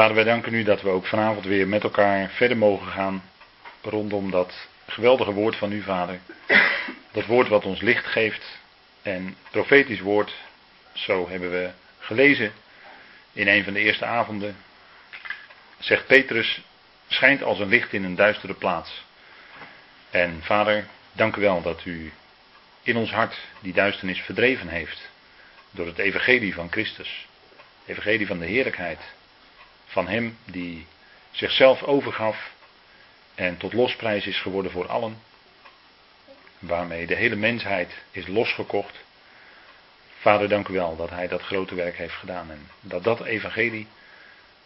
Vader, wij danken u dat we ook vanavond weer met elkaar verder mogen gaan rondom dat geweldige woord van u, Vader. Dat woord wat ons licht geeft en profetisch woord, zo hebben we gelezen in een van de eerste avonden, zegt Petrus, schijnt als een licht in een duistere plaats. En Vader, dank u wel dat u in ons hart die duisternis verdreven heeft door het evangelie van Christus. Evangelie van de heerlijkheid. Van Hem die zichzelf overgaf en tot losprijs is geworden voor allen. Waarmee de hele mensheid is losgekocht. Vader, dank u wel dat Hij dat grote werk heeft gedaan. En dat dat evangelie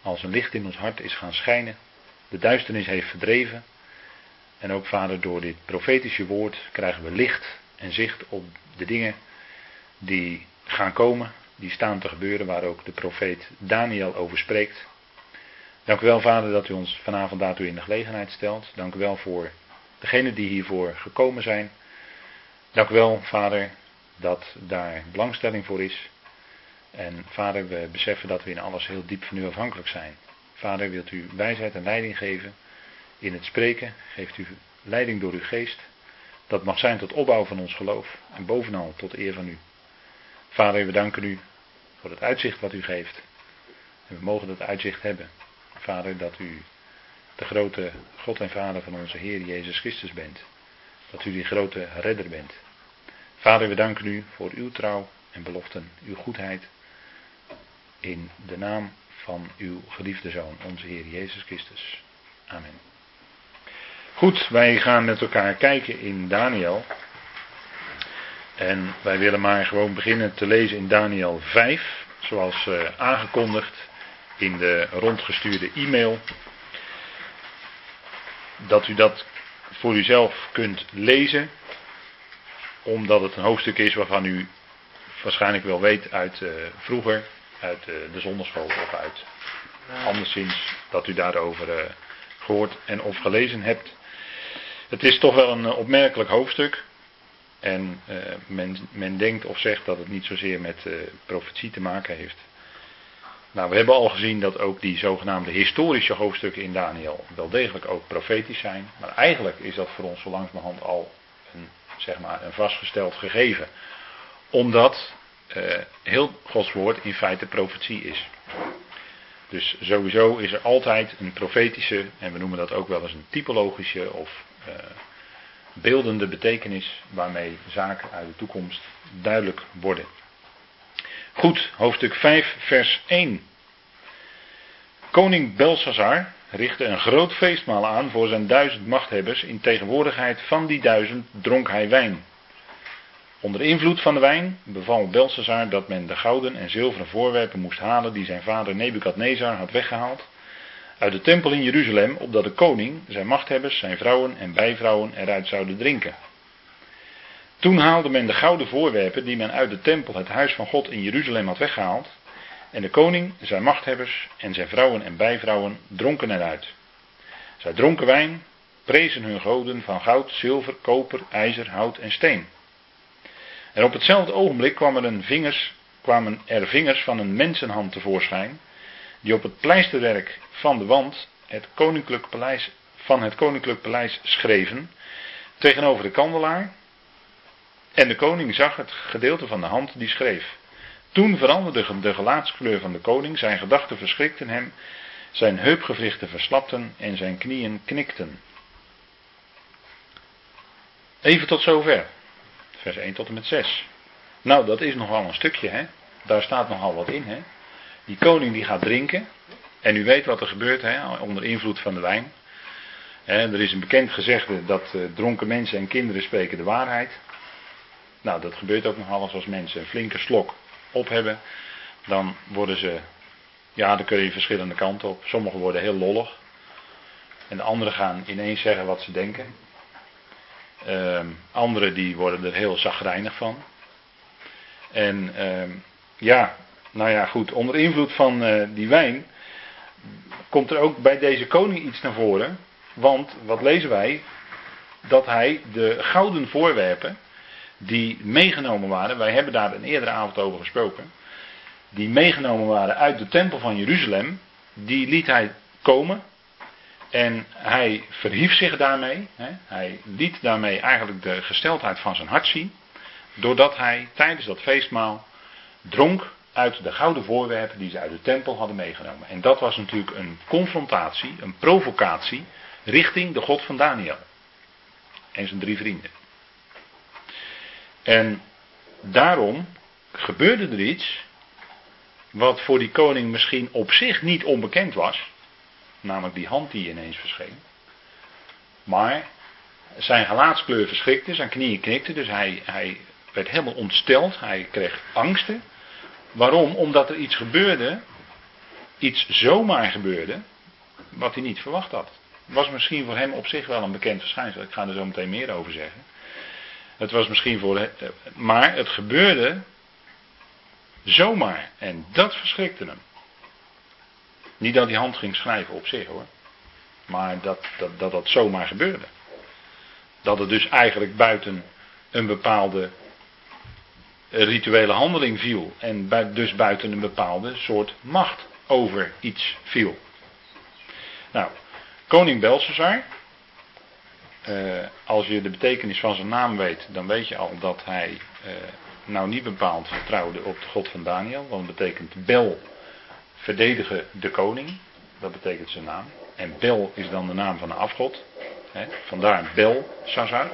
als een licht in ons hart is gaan schijnen. De duisternis heeft verdreven. En ook, Vader, door dit profetische woord krijgen we licht en zicht op de dingen die gaan komen, die staan te gebeuren, waar ook de profeet Daniel over spreekt. Dank u wel, Vader, dat u ons vanavond daartoe in de gelegenheid stelt. Dank u wel voor degenen die hiervoor gekomen zijn. Dank u wel, Vader, dat daar belangstelling voor is. En Vader, we beseffen dat we in alles heel diep van u afhankelijk zijn. Vader, wilt u wijsheid en leiding geven in het spreken? Geeft u leiding door uw geest? Dat mag zijn tot opbouw van ons geloof en bovenal tot eer van u. Vader, we danken u voor het uitzicht wat u geeft. En we mogen dat uitzicht hebben. Vader, dat u de grote God en Vader van onze Heer Jezus Christus bent. Dat u die grote redder bent. Vader, we danken u voor uw trouw en beloften, uw goedheid. In de naam van uw geliefde Zoon, onze Heer Jezus Christus. Amen. Goed, wij gaan met elkaar kijken in Daniel. En wij willen maar gewoon beginnen te lezen in Daniel 5, zoals uh, aangekondigd in de rondgestuurde e-mail. Dat u dat voor uzelf kunt lezen, omdat het een hoofdstuk is waarvan u waarschijnlijk wel weet uit uh, vroeger, uit uh, de zonderschool of uit anderszins, dat u daarover gehoord en of gelezen hebt. Het is toch wel een opmerkelijk hoofdstuk. En men, men, denkt of zegt dat het niet zozeer met profetie te maken heeft. Nou, we hebben al gezien dat ook die zogenaamde historische hoofdstukken in Daniel wel degelijk ook profetisch zijn. Maar eigenlijk is dat voor ons zo langzamerhand al een, zeg maar, een vastgesteld gegeven. Omdat uh, heel Gods woord in feite profetie is. Dus sowieso is er altijd een profetische, en we noemen dat ook wel eens een typologische of beeldende betekenis waarmee zaken uit de toekomst duidelijk worden. Goed, hoofdstuk 5, vers 1. Koning Belshazzar richtte een groot feestmaal aan voor zijn duizend machthebbers. In tegenwoordigheid van die duizend dronk hij wijn. Onder invloed van de wijn beval Belshazzar dat men de gouden en zilveren voorwerpen moest halen die zijn vader Nebukadnezar had weggehaald uit de tempel in Jeruzalem, opdat de koning, zijn machthebbers, zijn vrouwen en bijvrouwen eruit zouden drinken. Toen haalde men de gouden voorwerpen die men uit de tempel, het huis van God in Jeruzalem had weggehaald, en de koning, zijn machthebbers en zijn vrouwen en bijvrouwen dronken eruit. Zij dronken wijn, prezen hun goden van goud, zilver, koper, ijzer, hout en steen. En op hetzelfde ogenblik kwamen er vingers, kwamen er vingers van een mensenhand tevoorschijn, die op het pleisterwerk van de wand het koninklijk paleis, van het koninklijk paleis schreven, tegenover de kandelaar. En de koning zag het gedeelte van de hand die schreef. Toen veranderde de gelaatskleur van de koning, zijn gedachten verschrikten hem, zijn heupgewrichten verslapten en zijn knieën knikten. Even tot zover. Vers 1 tot en met 6. Nou, dat is nogal een stukje, hè? Daar staat nogal wat in, hè? Die koning die gaat drinken. En u weet wat er gebeurt hè, onder invloed van de wijn. er is een bekend gezegde dat uh, dronken mensen en kinderen spreken de waarheid. Nou, dat gebeurt ook nog alles als mensen een flinke slok op hebben. Dan worden ze, ja, dan kun je verschillende kanten op. Sommigen worden heel lollig. En de anderen gaan ineens zeggen wat ze denken. Uh, anderen die worden er heel zagrijnig van. En uh, ja, nou ja, goed, onder invloed van uh, die wijn komt er ook bij deze koning iets naar voren. Want wat lezen wij? Dat hij de gouden voorwerpen die meegenomen waren, wij hebben daar een eerdere avond over gesproken, die meegenomen waren uit de tempel van Jeruzalem, die liet hij komen. En hij verhief zich daarmee. Hè, hij liet daarmee eigenlijk de gesteldheid van zijn hart zien. Doordat hij tijdens dat feestmaal dronk uit de gouden voorwerpen die ze uit de tempel hadden meegenomen. En dat was natuurlijk een confrontatie, een provocatie richting de God van Daniel. En zijn drie vrienden. En daarom gebeurde er iets wat voor die koning misschien op zich niet onbekend was. Namelijk die hand die ineens verscheen. Maar zijn gelaatskleur verschrikte, zijn knieën knikten, dus hij, hij werd helemaal ontsteld, hij kreeg angsten. Waarom? Omdat er iets gebeurde, iets zomaar gebeurde, wat hij niet verwacht had. Was misschien voor hem op zich wel een bekend verschijnsel, ik ga er zo meteen meer over zeggen. Het was misschien voor maar het gebeurde zomaar en dat verschrikte hem. Niet dat die hand ging schrijven op zich hoor, maar dat dat, dat, dat zomaar gebeurde. Dat het dus eigenlijk buiten een bepaalde rituele handeling viel. En dus buiten een bepaalde soort macht over iets viel. Nou, koning Belshazzar. Uh, als je de betekenis van zijn naam weet, dan weet je al dat hij uh, nou niet bepaald vertrouwde op de God van Daniel. Want het betekent Bel, verdedigen de koning. Dat betekent zijn naam. En Bel is dan de naam van de afgod. Hè, vandaar Belshazzar.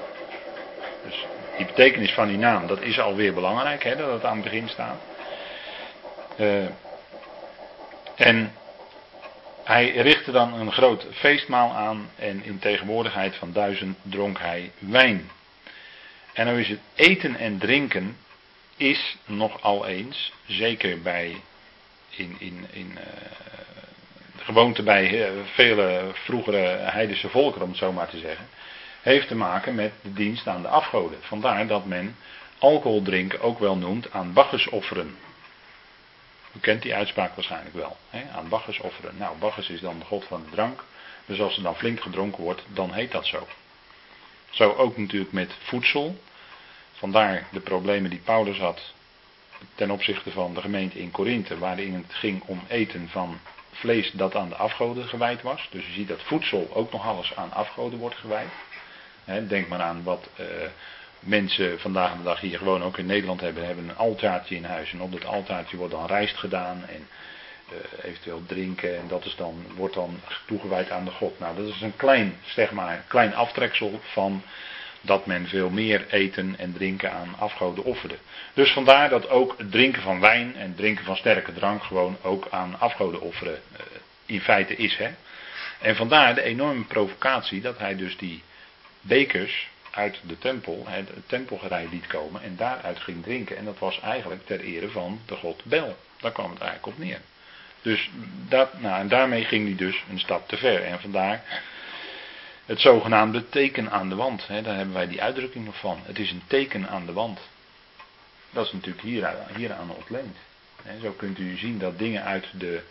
Dus die betekenis van die naam, dat is alweer belangrijk, hè, dat het aan het begin staat. Uh, en hij richtte dan een groot feestmaal aan en in tegenwoordigheid van duizend dronk hij wijn. En dan is het eten en drinken is nogal eens, zeker bij in, in, in uh, de gewoonte bij uh, vele vroegere heidense volkeren, om het zo maar te zeggen, heeft te maken met de dienst aan de afgoden. Vandaar dat men alcohol drinken ook wel noemt aan Bacchus offeren. U kent die uitspraak waarschijnlijk wel. Hè? Aan Bacchus offeren. Nou, Bacchus is dan de god van de drank. Dus als er dan flink gedronken wordt, dan heet dat zo. Zo ook natuurlijk met voedsel. Vandaar de problemen die Paulus had ten opzichte van de gemeente in Korinthe, waarin het ging om eten van vlees dat aan de afgoden gewijd was. Dus je ziet dat voedsel ook nog alles aan afgoden wordt gewijd denk maar aan wat uh, mensen vandaag de dag hier gewoon ook in Nederland hebben. hebben een altaartje in huis. En op dat altaartje wordt dan rijst gedaan. En uh, eventueel drinken. En dat is dan, wordt dan toegewijd aan de God. Nou, dat is een klein, zeg maar, klein aftreksel van dat men veel meer eten en drinken aan afgoden offerde. Dus vandaar dat ook het drinken van wijn en drinken van sterke drank gewoon ook aan afgoden offeren uh, in feite is. Hè? En vandaar de enorme provocatie dat hij dus die bekers uit de tempel, het tempelgerij liet komen en daaruit ging drinken. En dat was eigenlijk ter ere van de god Bel. Daar kwam het eigenlijk op neer. Dus dat, nou, en daarmee ging hij dus een stap te ver. En vandaar het zogenaamde teken aan de wand. Hè, daar hebben wij die uitdrukking nog van. Het is een teken aan de wand. Dat is natuurlijk hier, hieraan ontleend. Zo kunt u zien dat dingen uit de,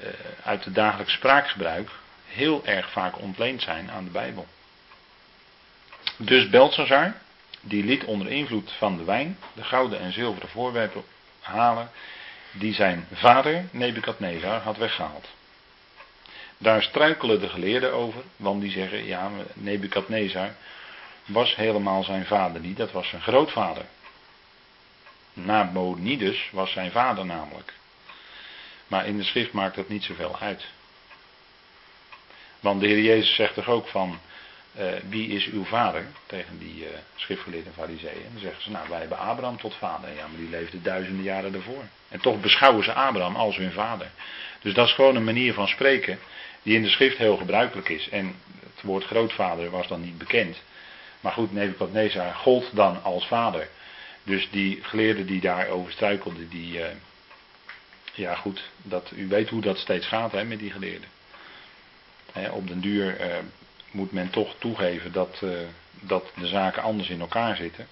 uh, uit het dagelijks spraakgebruik heel erg vaak ontleend zijn aan de Bijbel. Dus Belshazzar, die liet onder invloed van de wijn de gouden en zilveren voorwerpen halen die zijn vader Nebukadnezar had weggehaald. Daar struikelen de geleerden over, want die zeggen, ja, Nebukadnezar was helemaal zijn vader niet, dat was zijn grootvader. Nabonidus was zijn vader namelijk. Maar in de schrift maakt dat niet zoveel uit. Want de Heer Jezus zegt toch ook van, uh, wie is uw vader? Tegen die uh, schriftgeleerden fariseeën. Dan zeggen ze, nou wij hebben Abraham tot vader. Ja, maar die leefde duizenden jaren daarvoor. En toch beschouwen ze Abraham als hun vader. Dus dat is gewoon een manier van spreken die in de schrift heel gebruikelijk is. En het woord grootvader was dan niet bekend. Maar goed, Nebuchadnezzar gold dan als vader. Dus die geleerden die daarover struikelden, die... Uh, ja goed, dat, u weet hoe dat steeds gaat hè, met die geleerden. Op den duur moet men toch toegeven dat, uh, dat de zaken anders in elkaar zitten.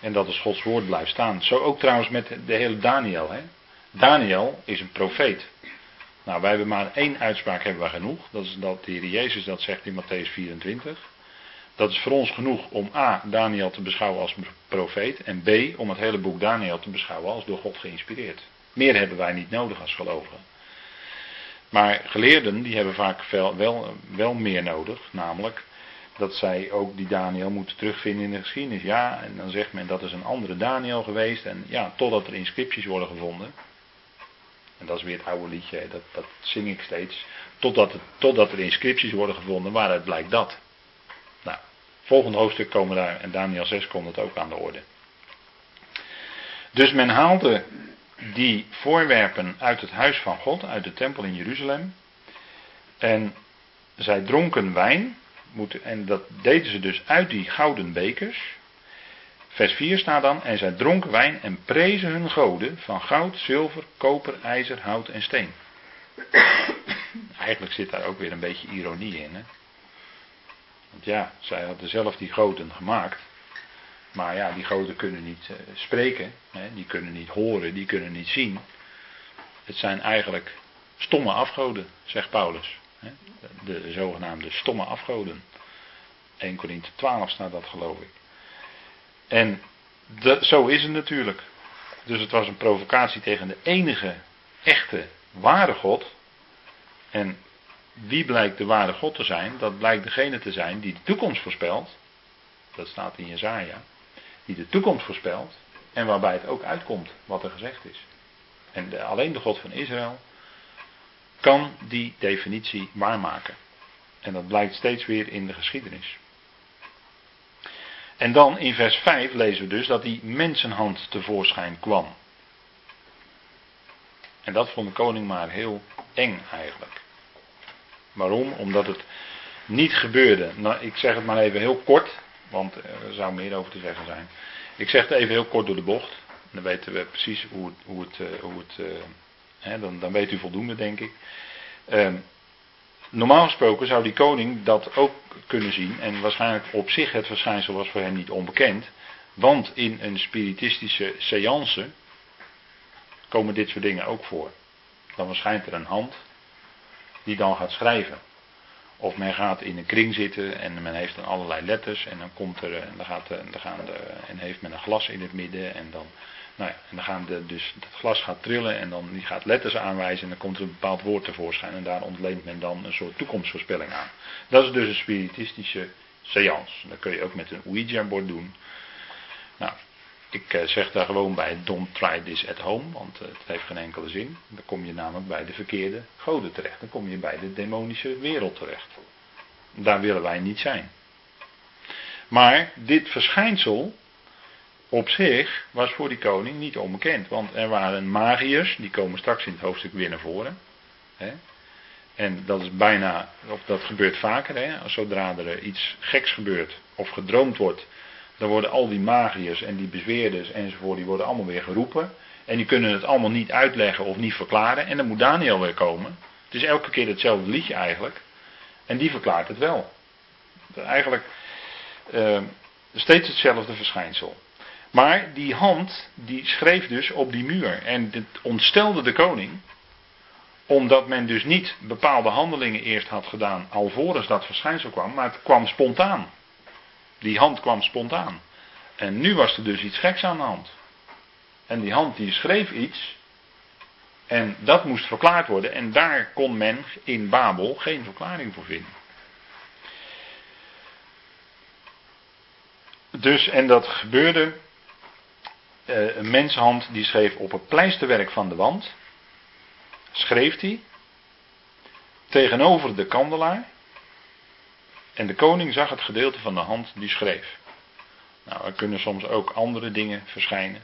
En dat het Gods woord blijft staan. Zo ook trouwens met de hele Daniel. Hè? Daniel is een profeet. Nou, wij hebben maar één uitspraak hebben we genoeg. Dat is dat de Heer Jezus dat zegt in Matthäus 24. Dat is voor ons genoeg om A. Daniel te beschouwen als profeet. En B. Om het hele boek Daniel te beschouwen als door God geïnspireerd. Meer hebben wij niet nodig als gelovigen. Maar geleerden die hebben vaak wel, wel, meer nodig, namelijk dat zij ook die Daniel moeten terugvinden in de geschiedenis. Ja, en dan zegt men dat is een andere Daniel geweest. En ja, totdat er inscripties worden gevonden. En dat is weer het oude liedje, dat, dat zing ik steeds. Totdat, het, totdat er inscripties worden gevonden waaruit blijkt dat. Nou, volgende hoofdstuk komen daar, en Daniel 6 komt het ook aan de orde. Dus men haalde die voorwerpen uit het huis van God, uit de tempel in Jeruzalem. En zij dronken wijn, en dat deden ze dus uit die gouden bekers. Vers 4 staat dan, en zij dronken wijn en prezen hun goden van goud, zilver, koper, ijzer, hout en steen. Eigenlijk zit daar ook weer een beetje ironie in. Hè? Want ja, zij hadden zelf die goden gemaakt. Maar ja, die goden kunnen niet uh, spreken, hè? die kunnen niet horen, die kunnen niet zien. Het zijn eigenlijk stomme afgoden, zegt Paulus. Hè? De, de zogenaamde stomme afgoden. 1 Korinthe 12 staat dat geloof ik. En zo is het natuurlijk. Dus het was een provocatie tegen de enige echte ware God. En wie blijkt de ware God te zijn? Dat blijkt degene te zijn die de toekomst voorspelt. Dat staat in Jezaja die de toekomst voorspelt en waarbij het ook uitkomt wat er gezegd is. En alleen de God van Israël kan die definitie waarmaken. En dat blijkt steeds weer in de geschiedenis. En dan in vers 5 lezen we dus dat die mensenhand tevoorschijn kwam. En dat vond de koning maar heel eng eigenlijk. Waarom? Omdat het niet gebeurde. Nou, ik zeg het maar even heel kort. Want er zou meer over te zeggen zijn. Ik zeg het even heel kort door de bocht. Dan weten we precies hoe het. Hoe het, eh, hoe het eh, hè, dan, dan weet u voldoende, denk ik. Ehm, normaal gesproken zou die koning dat ook kunnen zien. En waarschijnlijk op zich het verschijnsel was voor hem niet onbekend. Want in een spiritistische seance komen dit soort dingen ook voor. Dan verschijnt er een hand die dan gaat schrijven. Of men gaat in een kring zitten en men heeft dan allerlei letters en dan komt er, en dan, gaat, dan gaan de, en heeft men een glas in het midden en dan, nou ja, en dan gaan de, dus het glas gaat trillen en dan die gaat letters aanwijzen en dan komt er een bepaald woord tevoorschijn en daar ontleent men dan een soort toekomstvoorspelling aan. Dat is dus een spiritistische seance. Dat kun je ook met een Ouija-bord doen. Nou, ik eh, zeg daar gewoon bij, don't try this at home, want eh, het heeft geen enkele zin. Dan kom je namelijk bij de verkeerde goden terecht. Dan kom je bij de demonische wereld terecht. Daar willen wij niet zijn. Maar dit verschijnsel op zich was voor die koning niet onbekend. Want er waren magiërs, die komen straks in het hoofdstuk weer naar voren. Hè? En dat is bijna, of dat gebeurt vaker, hè? zodra er iets geks gebeurt of gedroomd wordt dan worden al die magiërs en die bezweerders enzovoort, die worden allemaal weer geroepen. En die kunnen het allemaal niet uitleggen of niet verklaren. En dan moet Daniel weer komen. Het is elke keer hetzelfde liedje eigenlijk. En die verklaart het wel. Eigenlijk uh, steeds hetzelfde verschijnsel. Maar die hand, die schreef dus op die muur. En dit ontstelde de koning. Omdat men dus niet bepaalde handelingen eerst had gedaan alvorens dat verschijnsel kwam. Maar het kwam spontaan. Die hand kwam spontaan. En nu was er dus iets geks aan de hand. En die hand die schreef iets. En dat moest verklaard worden. En daar kon men in Babel geen verklaring voor vinden. Dus, en dat gebeurde. Eh, een menshand die schreef op het pleisterwerk van de wand. Schreef hij. Tegenover de kandelaar. En de koning zag het gedeelte van de hand die schreef. Nou, er kunnen soms ook andere dingen verschijnen.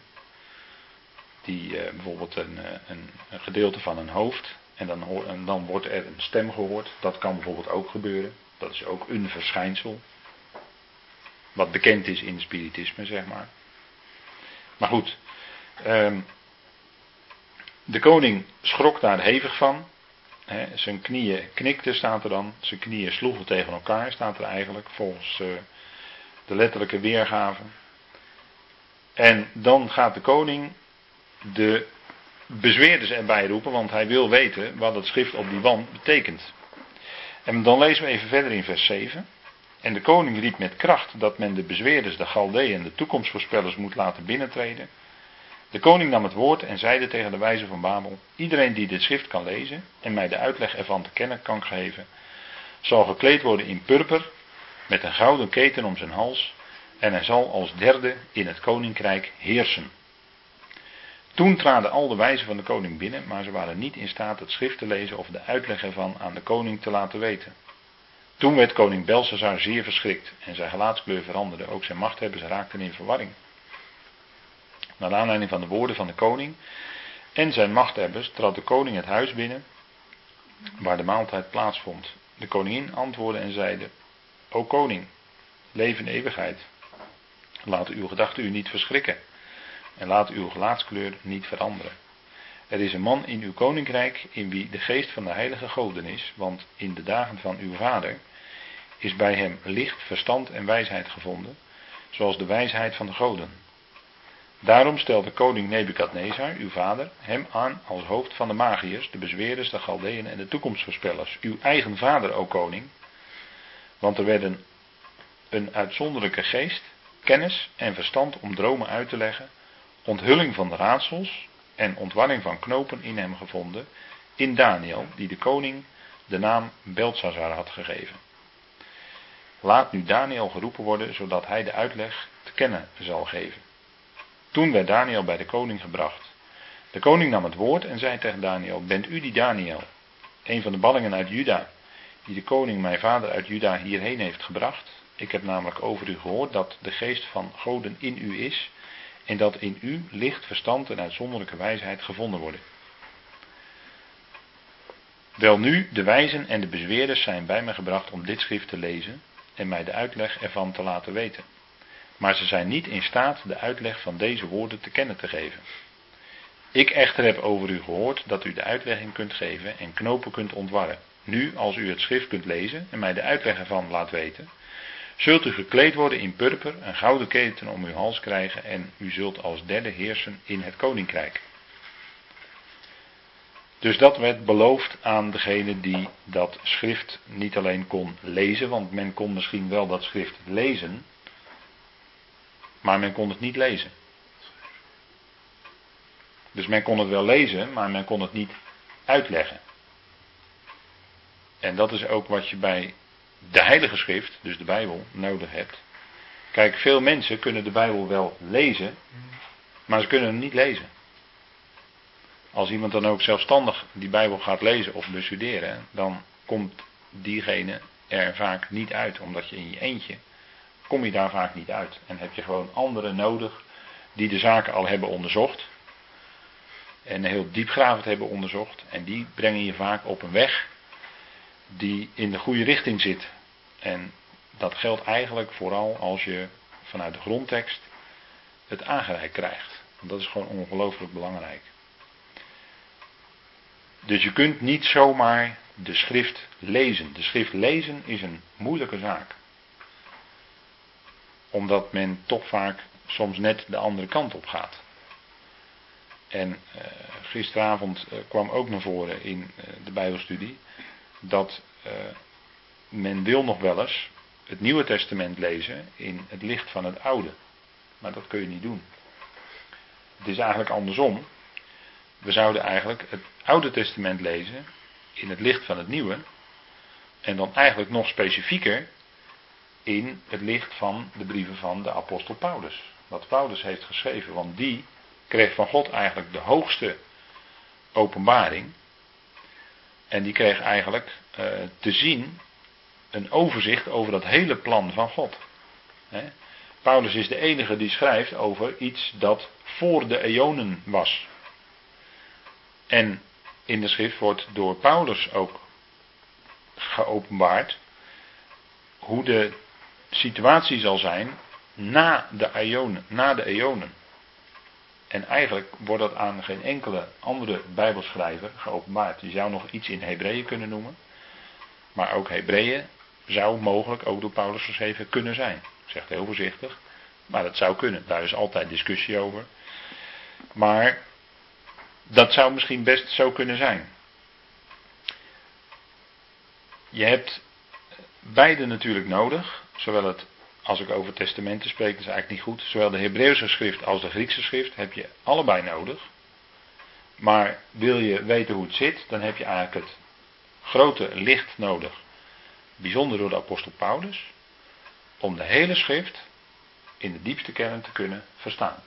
Die eh, bijvoorbeeld een, eh, een, een, gedeelte van een hoofd. En dan, dan wordt er een stem gehoord. Dat kan bijvoorbeeld ook gebeuren. Dat is ook een verschijnsel. Wat bekend is in spiritisme, zeg maar. Maar goed. Ehm, de koning schrok daar hevig van zijn knieën knikten, staat er dan. Zijn knieën sloegen tegen elkaar, staat er eigenlijk, volgens uh, de letterlijke weergave. En dan gaat de koning de bezweerders erbij roepen, want hij wil weten wat het schrift op die wand betekent. En dan lezen we even verder in vers 7. En de koning riep met kracht dat men de bezweerders, de Galdeën de toekomstvoorspellers moet laten binnentreden. De koning nam het woord en zeide tegen de wijze van Babel: Iedereen die dit schrift kan lezen en mij de uitleg ervan te kennen kan geven, zal gekleed worden in purper met een gouden keten om zijn hals en hij zal als derde in het koninkrijk heersen. Toen traden al de wijzen van de koning binnen, maar ze waren niet in staat het schrift te lezen of de uitleg ervan aan de koning te laten weten. Toen werd koning Belshazzar zeer verschrikt en zijn gelaatskleur veranderde. Ook zijn machthebbers raakten in verwarring. Naar aanleiding van de woorden van de koning en zijn machthebbers trad de koning het huis binnen waar de maaltijd plaatsvond. De koningin antwoordde en zeide: O koning, leef in eeuwigheid. Laat uw gedachten u niet verschrikken en laat uw gelaatskleur niet veranderen. Er is een man in uw koninkrijk in wie de geest van de heilige goden is, want in de dagen van uw vader is bij hem licht, verstand en wijsheid gevonden, zoals de wijsheid van de goden. Daarom stelde koning Nebukadnezar, uw vader, hem aan als hoofd van de magiërs, de bezweerders, de Galdeën en de toekomstvoorspellers. Uw eigen vader, o koning. Want er werden een uitzonderlijke geest, kennis en verstand om dromen uit te leggen, onthulling van de raadsels en ontwarring van knopen in hem gevonden, in Daniel, die de koning de naam Belshazzar had gegeven. Laat nu Daniel geroepen worden, zodat hij de uitleg te kennen zal geven. Toen werd Daniel bij de koning gebracht. De koning nam het woord en zei tegen Daniel: Bent u die Daniel, een van de ballingen uit Juda, die de koning mijn vader uit Juda hierheen heeft gebracht? Ik heb namelijk over u gehoord dat de geest van goden in u is en dat in u licht, verstand en uitzonderlijke wijsheid gevonden worden. Wel nu, de wijzen en de bezweerders zijn bij mij gebracht om dit schrift te lezen en mij de uitleg ervan te laten weten. Maar ze zijn niet in staat de uitleg van deze woorden te kennen te geven. Ik echter heb over u gehoord dat u de uitlegging kunt geven en knopen kunt ontwarren. Nu, als u het schrift kunt lezen en mij de uitleg ervan laat weten, zult u gekleed worden in purper, een gouden keten om uw hals krijgen en u zult als derde heersen in het koninkrijk. Dus dat werd beloofd aan degene die dat schrift niet alleen kon lezen, want men kon misschien wel dat schrift lezen, maar men kon het niet lezen. Dus men kon het wel lezen, maar men kon het niet uitleggen. En dat is ook wat je bij de Heilige Schrift, dus de Bijbel, nodig hebt. Kijk, veel mensen kunnen de Bijbel wel lezen, maar ze kunnen hem niet lezen. Als iemand dan ook zelfstandig die Bijbel gaat lezen of bestuderen, dan komt diegene er vaak niet uit, omdat je in je eentje kom je daar vaak niet uit. En heb je gewoon anderen nodig die de zaken al hebben onderzocht. En heel diepgravend hebben onderzocht. En die brengen je vaak op een weg die in de goede richting zit. En dat geldt eigenlijk vooral als je vanuit de grondtekst het aangereikt krijgt. Want dat is gewoon ongelooflijk belangrijk. Dus je kunt niet zomaar de schrift lezen. De schrift lezen is een moeilijke zaak omdat men toch vaak soms net de andere kant op gaat. En uh, gisteravond uh, kwam ook naar voren in uh, de Bijbelstudie dat men wil nog wel eens het Nieuwe Testament lezen in het licht van het Oude. Maar dat kun je niet doen. Het is eigenlijk andersom. We zouden eigenlijk het Oude Testament lezen in het licht van het Nieuwe. En dan eigenlijk nog specifieker in het licht van de brieven van de apostel Paulus. Wat Paulus heeft geschreven, want die kreeg van God eigenlijk de hoogste openbaring. En die kreeg eigenlijk uh, te zien een overzicht over dat hele plan van God. Paulus is de enige die schrijft over iets dat voor de eonen was. En in de schrift wordt door Paulus ook geopenbaard hoe de situatie zal zijn na de eonen. Na de eonen. En eigenlijk wordt dat aan geen enkele andere Bijbelschrijver geopenbaard. Je zou nog iets in Hebreeën kunnen noemen. Maar ook Hebreeën zou mogelijk ook door Paulus geschreven kunnen zijn. Ik zeg heel voorzichtig. Maar dat zou kunnen. Daar is altijd discussie over. Maar dat zou misschien best zo kunnen zijn. Je hebt beide natuurlijk nodig. Zowel het als ik over testamenten spreek, is eigenlijk niet goed. Zowel de Hebreeuwse schrift als de Griekse schrift heb je allebei nodig. Maar wil je weten hoe het zit, dan heb je eigenlijk het grote licht nodig. Bijzonder door de apostel Paulus. Om de hele schrift in de diepste kern te kunnen verstaan.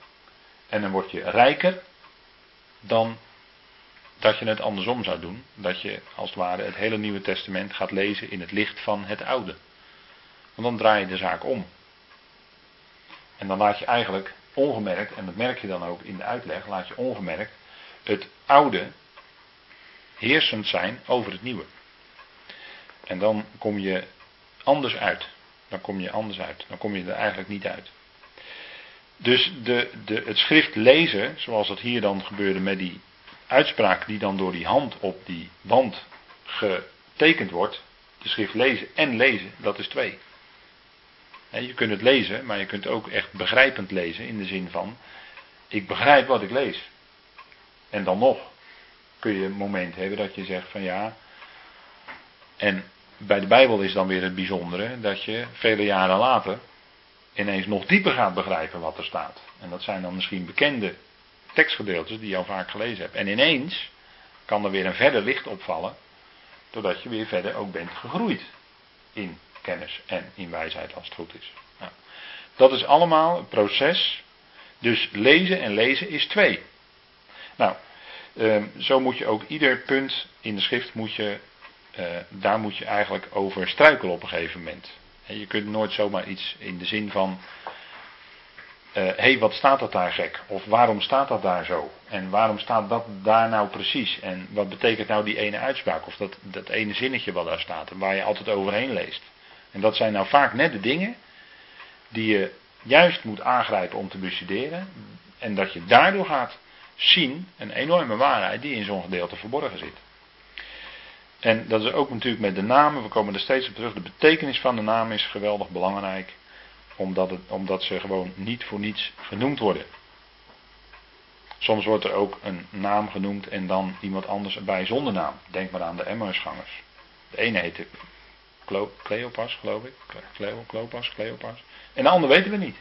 En dan word je rijker dan dat je het andersom zou doen. Dat je als het ware het hele Nieuwe Testament gaat lezen in het licht van het Oude. Want dan draai je de zaak om. En dan laat je eigenlijk ongemerkt, en dat merk je dan ook in de uitleg, laat je ongemerkt het Oude heersend zijn over het Nieuwe. En dan kom je anders uit. Dan kom je anders uit. Dan kom je er eigenlijk niet uit. Dus de, de, het schrift lezen, zoals het hier dan gebeurde met die uitspraak die dan door die hand op die wand getekend wordt. De schrift lezen en lezen, dat is twee. Je kunt het lezen, maar je kunt ook echt begrijpend lezen in de zin van, ik begrijp wat ik lees. En dan nog kun je een moment hebben dat je zegt van ja, en bij de Bijbel is dan weer het bijzondere dat je vele jaren later ineens nog dieper gaat begrijpen wat er staat. En dat zijn dan misschien bekende tekstgedeeltes die je al vaak gelezen hebt. En ineens kan er weer een verder licht opvallen, doordat je weer verder ook bent gegroeid in kennis en in wijsheid als het goed is. Dat is allemaal een proces. Dus lezen en lezen is twee. Nou, ehm, zo moet je ook ieder punt in de schrift moet je, eh, daar moet je eigenlijk over struikelen op een gegeven moment. je kunt nooit zomaar iets in de zin van hé, eh, hey, wat staat dat daar gek? Of waarom staat dat daar zo? En waarom staat dat daar nou precies? En wat betekent nou die ene uitspraak? Of dat, dat ene zinnetje wat daar staat en waar je altijd overheen leest? En dat zijn nou vaak net de dingen die je juist moet aangrijpen om te bestuderen. En dat je daardoor gaat zien een enorme waarheid die in zo'n gedeelte verborgen zit. En dat is ook natuurlijk met de namen, we komen er steeds op terug. De betekenis van de naam is geweldig belangrijk omdat, het, omdat ze gewoon niet voor niets genoemd worden. Soms wordt er ook een naam genoemd en dan iemand anders erbij zonder naam. Denk maar aan de Emmausgangers. De ene heette Cleopas, geloof ik. Cleo, Cleopas, Cleopas. En de ander weten we niet.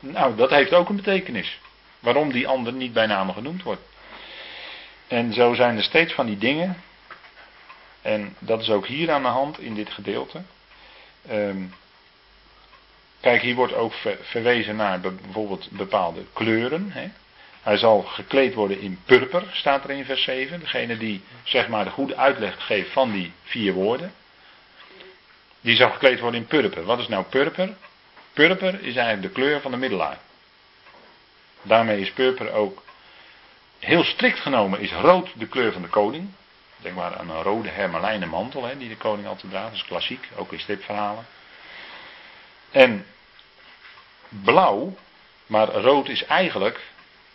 Nou, dat heeft ook een betekenis. Waarom die ander niet bij naam genoemd wordt. En zo zijn er steeds van die dingen. En dat is ook hier aan de hand in dit gedeelte. Um, Kijk, hier wordt ook verwezen naar bijvoorbeeld bepaalde kleuren. Hè. Hij zal gekleed worden in purper, staat er in vers 7. Degene die zeg maar de goede uitleg geeft van die vier woorden. Die zal gekleed worden in purper. Wat is nou purper? Purper is eigenlijk de kleur van de middelaar. Daarmee is purper ook heel strikt genomen is rood de kleur van de koning. Denk maar aan een rode hermelijnen mantel hè, die de koning altijd draagt. Dat is klassiek, ook in stripverhalen. En blauw, maar rood is eigenlijk,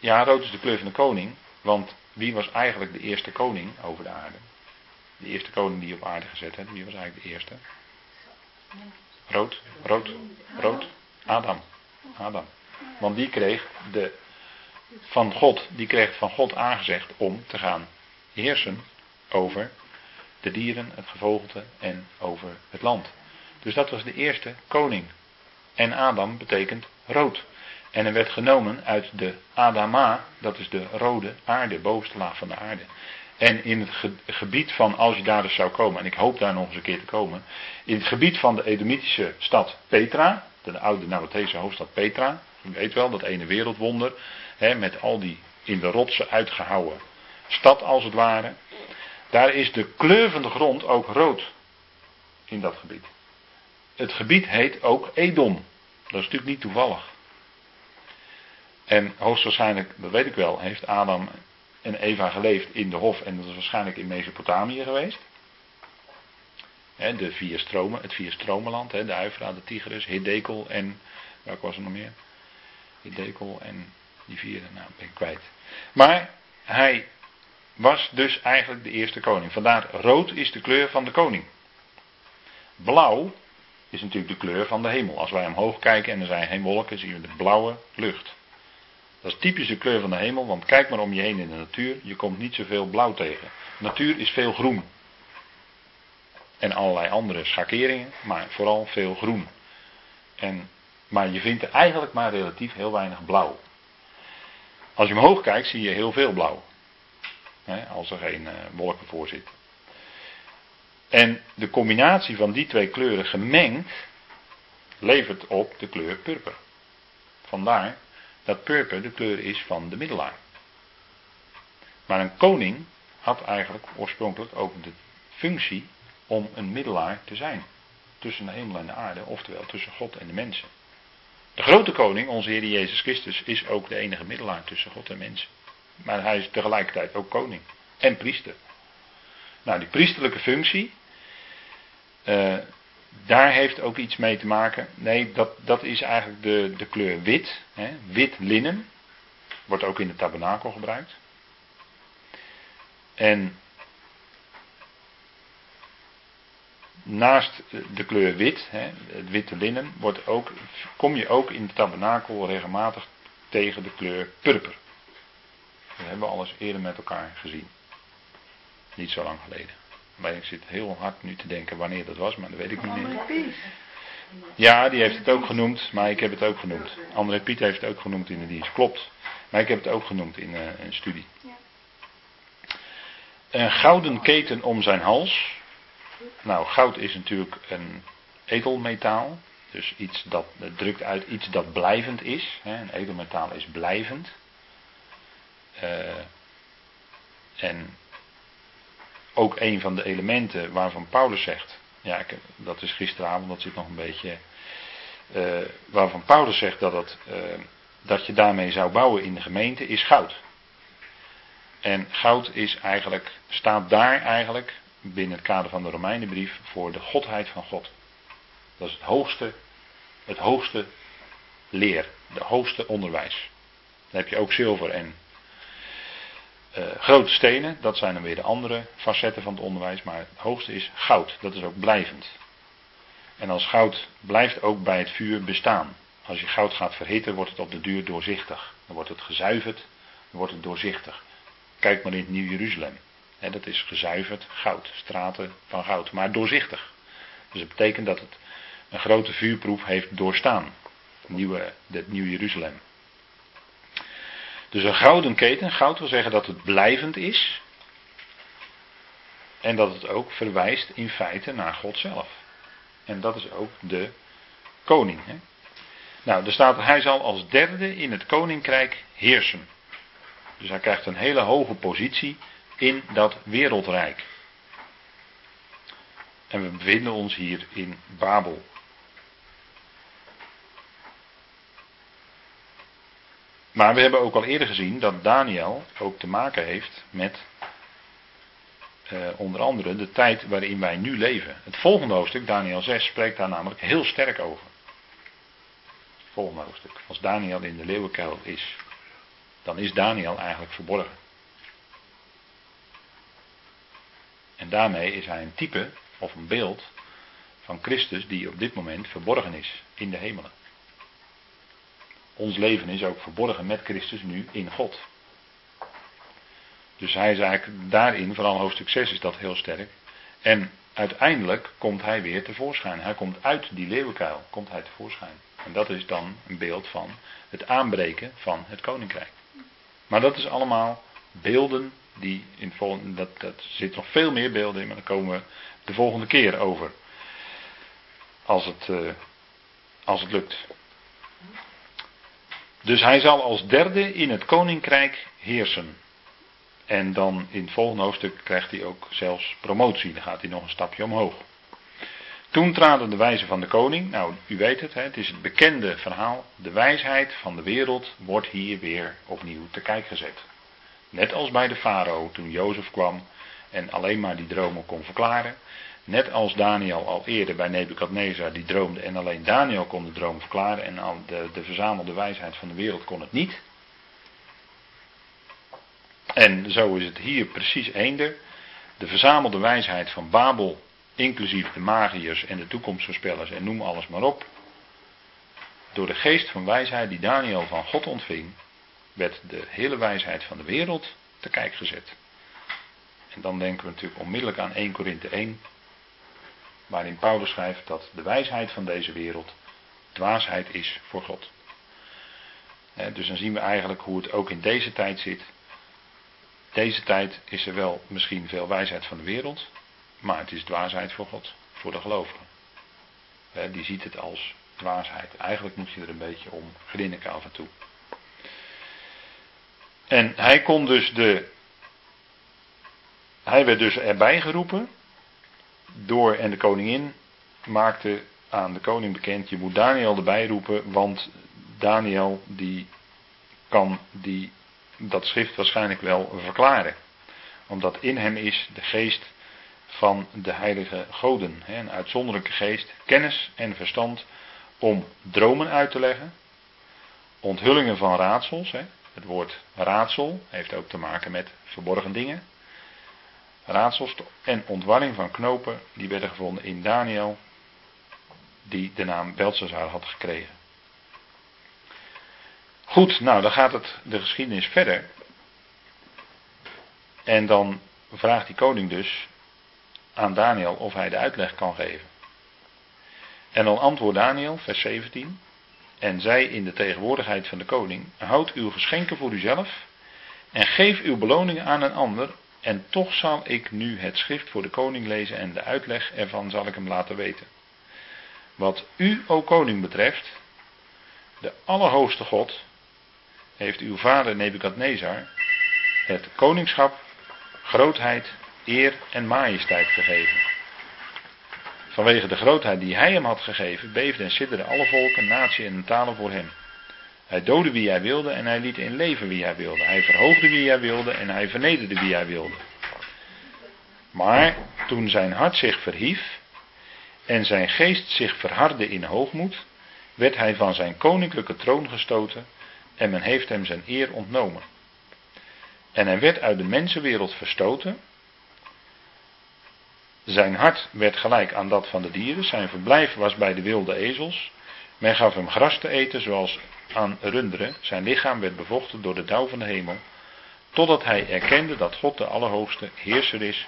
ja, rood is de kleur van de koning, want wie was eigenlijk de eerste koning over de aarde? De eerste koning die op aarde gezet werd, wie was eigenlijk de eerste? Rood, rood, rood, Adam. Adam. Want die kreeg de, van God, die kreeg van God aangezegd om te gaan heersen over de dieren, het gevogelte en over het land. Dus dat was de eerste koning en Adam betekent rood. En er werd genomen uit de Adama, dat is de rode aarde, bovenste laag van de aarde. En in het gebied van, als je daar dus zou komen, en ik hoop daar nog eens een keer te komen, in het gebied van de Edomitische stad Petra, de oude Nabathese hoofdstad Petra, je weet wel, dat ene wereldwonder, hè, met al die in de rotsen uitgehouwen stad als het ware, daar is de kleur van de grond ook rood in dat gebied. Het gebied heet ook Edom. Dat is natuurlijk niet toevallig. En hoogstwaarschijnlijk, dat weet ik wel, heeft Adam en Eva geleefd in de hof en dat is waarschijnlijk in Mesopotamië geweest. de vier stromen, het vier stromenland, de Uifra, de Tigris, Hiddekel en, welk was er nog meer? Hiddekel en die vierde, nou ben ik kwijt. Maar hij was dus eigenlijk de eerste koning. Vandaar rood is de kleur van de koning. Blauw is natuurlijk de kleur van de hemel. Als wij omhoog kijken en er zijn geen wolken, zien we de blauwe lucht. Dat is typisch de kleur van de hemel, want kijk maar om je heen in de natuur, je komt niet zoveel blauw tegen. Natuur is veel groen. En allerlei andere schakeringen, maar vooral veel groen. En, maar je vindt er eigenlijk maar relatief heel weinig blauw. Als je omhoog kijkt zie je heel veel blauw. Als er geen uh, wolken voor zit. En de combinatie van die twee kleuren gemengd levert op de kleur purper. Vandaar dat purper de kleur is van de middelaar. Maar een koning had eigenlijk oorspronkelijk ook de functie om een middelaar te zijn. Tussen de hemel en de aarde, oftewel tussen God en de mensen. De grote koning, onze Heer Jezus Christus, is ook de enige middelaar tussen God en mensen. Maar hij is tegelijkertijd ook koning en priester. Nou, die priesterlijke functie, uh, daar heeft ook iets mee te maken. Nee, dat, dat is eigenlijk de, de kleur wit. Hè, wit linnen. Wordt ook in de tabernakel gebruikt. En naast de kleur wit, hè, het witte linnen, wordt ook, kom je ook in de tabernakel regelmatig tegen de kleur purper. Dat hebben we alles eerder met elkaar gezien. Niet zo lang geleden. Maar ik zit heel hard nu te denken wanneer dat was, maar dat weet ik niet meer. Ja, die heeft het ook genoemd, maar ik heb het ook genoemd. André Piet heeft het ook genoemd in de dienst. Klopt. Maar ik heb het ook genoemd in uh, een studie. Een gouden keten om zijn hals. Nou, goud is natuurlijk een edelmetaal. Dus iets dat drukt uit iets dat blijvend is. Een edelmetaal is blijvend. Uh, en ook een van de elementen waarvan Paulus zegt. Ja, dat is gisteravond, dat zit nog een beetje. Uh, waarvan Paulus zegt dat, het, uh, dat je daarmee zou bouwen in de gemeente, is goud. En goud is eigenlijk, staat daar eigenlijk binnen het kader van de Romeinenbrief voor de godheid van God. Dat is het hoogste, het hoogste leer, het hoogste onderwijs. Dan heb je ook zilver en uh, grote stenen, dat zijn dan weer de andere facetten van het onderwijs, maar het hoogste is goud, dat is ook blijvend. En als goud blijft ook bij het vuur bestaan. Als je goud gaat verhitten, wordt het op de duur doorzichtig. Dan wordt het gezuiverd, dan wordt het doorzichtig. Kijk maar in het Nieuw Jeruzalem. dat is gezuiverd goud, straten van goud, maar doorzichtig. Dus dat betekent dat het een grote vuurproef heeft doorstaan. Nieuwe, het Nieuw Jeruzalem. Dus een gouden keten, goud wil zeggen dat het blijvend is. En dat het ook verwijst in feite naar God zelf. En dat is ook de koning. Hè? Nou, er staat, hij zal als derde in het koninkrijk heersen. Dus hij krijgt een hele hoge positie in dat wereldrijk. En we bevinden ons hier in Babel. Maar we hebben ook al eerder gezien dat Daniel ook te maken heeft met eh, onder andere de tijd waarin wij nu leven. Het volgende hoofdstuk, Daniel 6, spreekt daar namelijk heel sterk over. Volgende hoofdstuk. Als Daniel in de leeuwenkuil is, dan is Daniel eigenlijk verborgen. En daarmee is hij een type of een beeld van Christus die op dit moment verborgen is in de hemelen. Ons leven is ook verborgen met Christus nu in God. Dus hij is eigenlijk daarin, vooral hoofdstuk 6 is dat heel sterk. En uiteindelijk komt hij weer tevoorschijn. Hij komt uit die leeuwenkuil, komt hij tevoorschijn. En dat is dan een beeld van het aanbreken van het koninkrijk. Maar dat is allemaal beelden die in volgende, dat, dat zit nog veel meer beelden in, maar daar komen we de volgende keer over. Als het, uh, als het lukt. Dus hij zal als derde in het koninkrijk heersen. En dan in het volgende hoofdstuk krijgt hij ook zelfs promotie. Dan gaat hij nog een stapje omhoog. Toen traden de wijzen van de koning. Nou, u weet het, het is het bekende verhaal. De wijsheid van de wereld wordt hier weer opnieuw te kijk gezet. Net als bij de farao toen Jozef kwam en alleen maar die dromen kon verklaren. Net als Daniel al eerder bij Nebukadnezar die droomde en alleen Daniel kon de droom verklaren en al de, de verzamelde wijsheid van de wereld kon het niet. En zo is het hier precies eender. De verzamelde wijsheid van Babel, inclusief de magiërs en de toekomstvoorspellers en noem alles maar op. Door de geest van wijsheid die Daniel van God ontving, werd de hele wijsheid van de wereld te kijk gezet. En dan denken we natuurlijk onmiddellijk aan 1 Korinthe 1, waarin Paulus schrijft dat de wijsheid van deze wereld dwaasheid is voor God. dus dan zien we eigenlijk hoe het ook in deze tijd zit. Deze tijd is er wel misschien veel wijsheid van de wereld, maar het is dwaasheid voor God, voor de gelovigen. die ziet het als dwaasheid. Eigenlijk moet je er een beetje om grinniken af en toe. En hij kon dus de. Hij werd dus erbij geroepen. Door en de koningin maakte aan de koning bekend: je moet Daniel erbij roepen, want Daniel die kan die, dat schrift waarschijnlijk wel verklaren. Omdat in hem is de geest van de heilige goden. Een uitzonderlijke geest, kennis en verstand om dromen uit te leggen, onthullingen van raadsels. Het woord raadsel heeft ook te maken met verborgen dingen. Raadsels en ontwarring van knopen, die werden gevonden in Daniel, die de naam Belshazzar had gekregen. Goed, nou dan gaat het de geschiedenis verder. En dan vraagt die koning dus aan Daniel of hij de uitleg kan geven. En dan antwoordt Daniel, vers 17. En zij in de tegenwoordigheid van de koning: Houd uw geschenken voor uzelf en geef uw beloningen aan een ander. En toch zal ik nu het schrift voor de koning lezen en de uitleg ervan zal ik hem laten weten. Wat u, o koning, betreft, de Allerhoogste God heeft uw vader Nebukadnezar het koningschap, grootheid, eer en majesteit gegeven. Vanwege de grootheid die hij hem had gegeven, beefden en sidderden alle volken, naties en talen voor hem. Hij doodde wie hij wilde en hij liet in leven wie hij wilde. Hij verhoogde wie hij wilde en hij vernederde wie hij wilde. Maar toen zijn hart zich verhief en zijn geest zich verhardde in hoogmoed, werd hij van zijn koninklijke troon gestoten en men heeft hem zijn eer ontnomen. En hij werd uit de mensenwereld verstoten zijn hart werd gelijk aan dat van de dieren, zijn verblijf was bij de wilde ezels. Men gaf hem gras te eten zoals aan runderen, zijn lichaam werd bevochten door de dauw van de hemel, totdat hij erkende dat God de Allerhoogste heerser is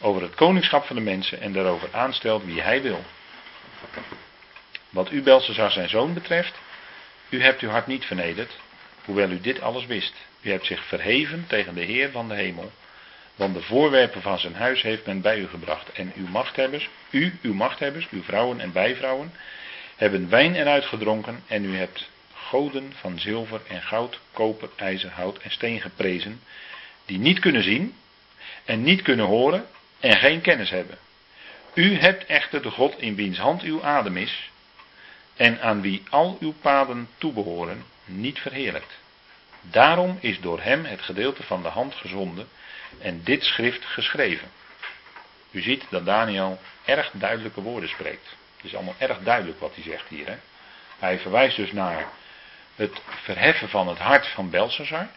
over het koningschap van de mensen en daarover aanstelt wie hij wil. Wat u zijn zoon betreft, u hebt uw hart niet vernederd, hoewel u dit alles wist. U hebt zich verheven tegen de Heer van de hemel want de voorwerpen van zijn huis heeft men bij u gebracht. En uw machthebbers, u, uw machthebbers, uw vrouwen en bijvrouwen, hebben wijn eruit gedronken. En u hebt goden van zilver en goud, koper, ijzer, hout en steen geprezen. Die niet kunnen zien en niet kunnen horen en geen kennis hebben. U hebt echter de God in wiens hand uw adem is. En aan wie al uw paden toebehoren, niet verheerlijkt. Daarom is door hem het gedeelte van de hand gezonden en dit schrift geschreven. U ziet dat Daniel erg duidelijke woorden spreekt. Het is allemaal erg duidelijk wat hij zegt hier. Hè? Hij verwijst dus naar het verheffen van het hart van Belshazzar.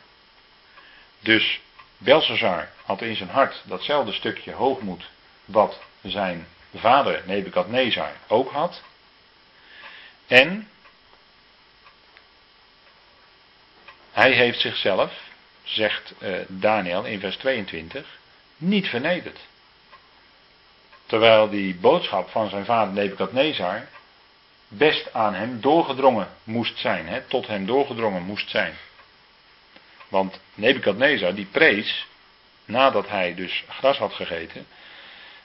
Dus Belshazzar had in zijn hart datzelfde stukje hoogmoed wat zijn vader Nebukadnezar ook had. En hij heeft zichzelf zegt uh, Daniel in vers 22, niet vernederd. Terwijl die boodschap van zijn vader Nebukadnezar best aan hem doorgedrongen moest zijn, hè, tot hem doorgedrongen moest zijn. Want Nebukadnezar die prees, nadat hij dus gras had gegeten,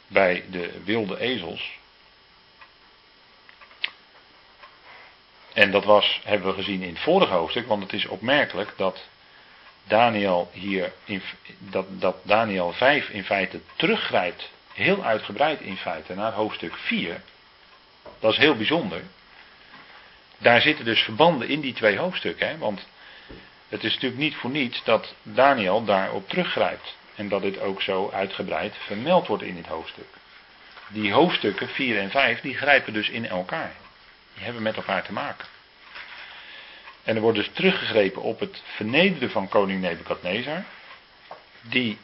bij de wilde ezels. En dat was, hebben we gezien in het vorige hoofdstuk, want het is opmerkelijk dat Daniel hier, in, dat, dat Daniel 5 in feite teruggrijpt, heel uitgebreid in feite, naar hoofdstuk 4. Dat is heel bijzonder. Daar zitten dus verbanden in die twee hoofdstukken, hè? want het is natuurlijk niet voor niets dat Daniel daarop teruggrijpt. En dat dit ook zo uitgebreid vermeld wordt in dit hoofdstuk. Die hoofdstukken 4 en 5, die grijpen dus in elkaar. Die hebben met elkaar te maken. En er wordt dus teruggegrepen op het vernederen van koning Nebukadnezar. Die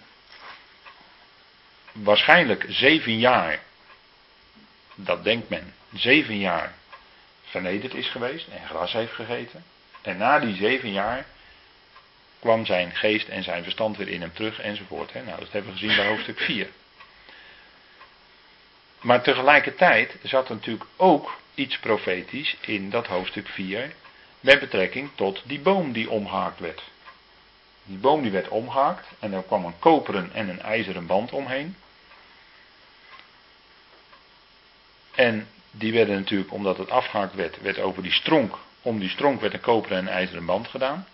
waarschijnlijk zeven jaar, dat denkt men, zeven jaar vernederd is geweest en gras heeft gegeten. En na die zeven jaar kwam zijn geest en zijn verstand weer in hem terug enzovoort. Nou, dat hebben we gezien bij hoofdstuk 4. Maar tegelijkertijd zat er natuurlijk ook iets profetisch in dat hoofdstuk 4 met betrekking tot die boom die omgehaakt werd. Die boom die werd omgehaakt en er kwam een koperen en een ijzeren band omheen. En die werden natuurlijk, omdat het afgehaakt werd, werd over die stronk, om die stronk werd een koperen en ijzeren band gedaan.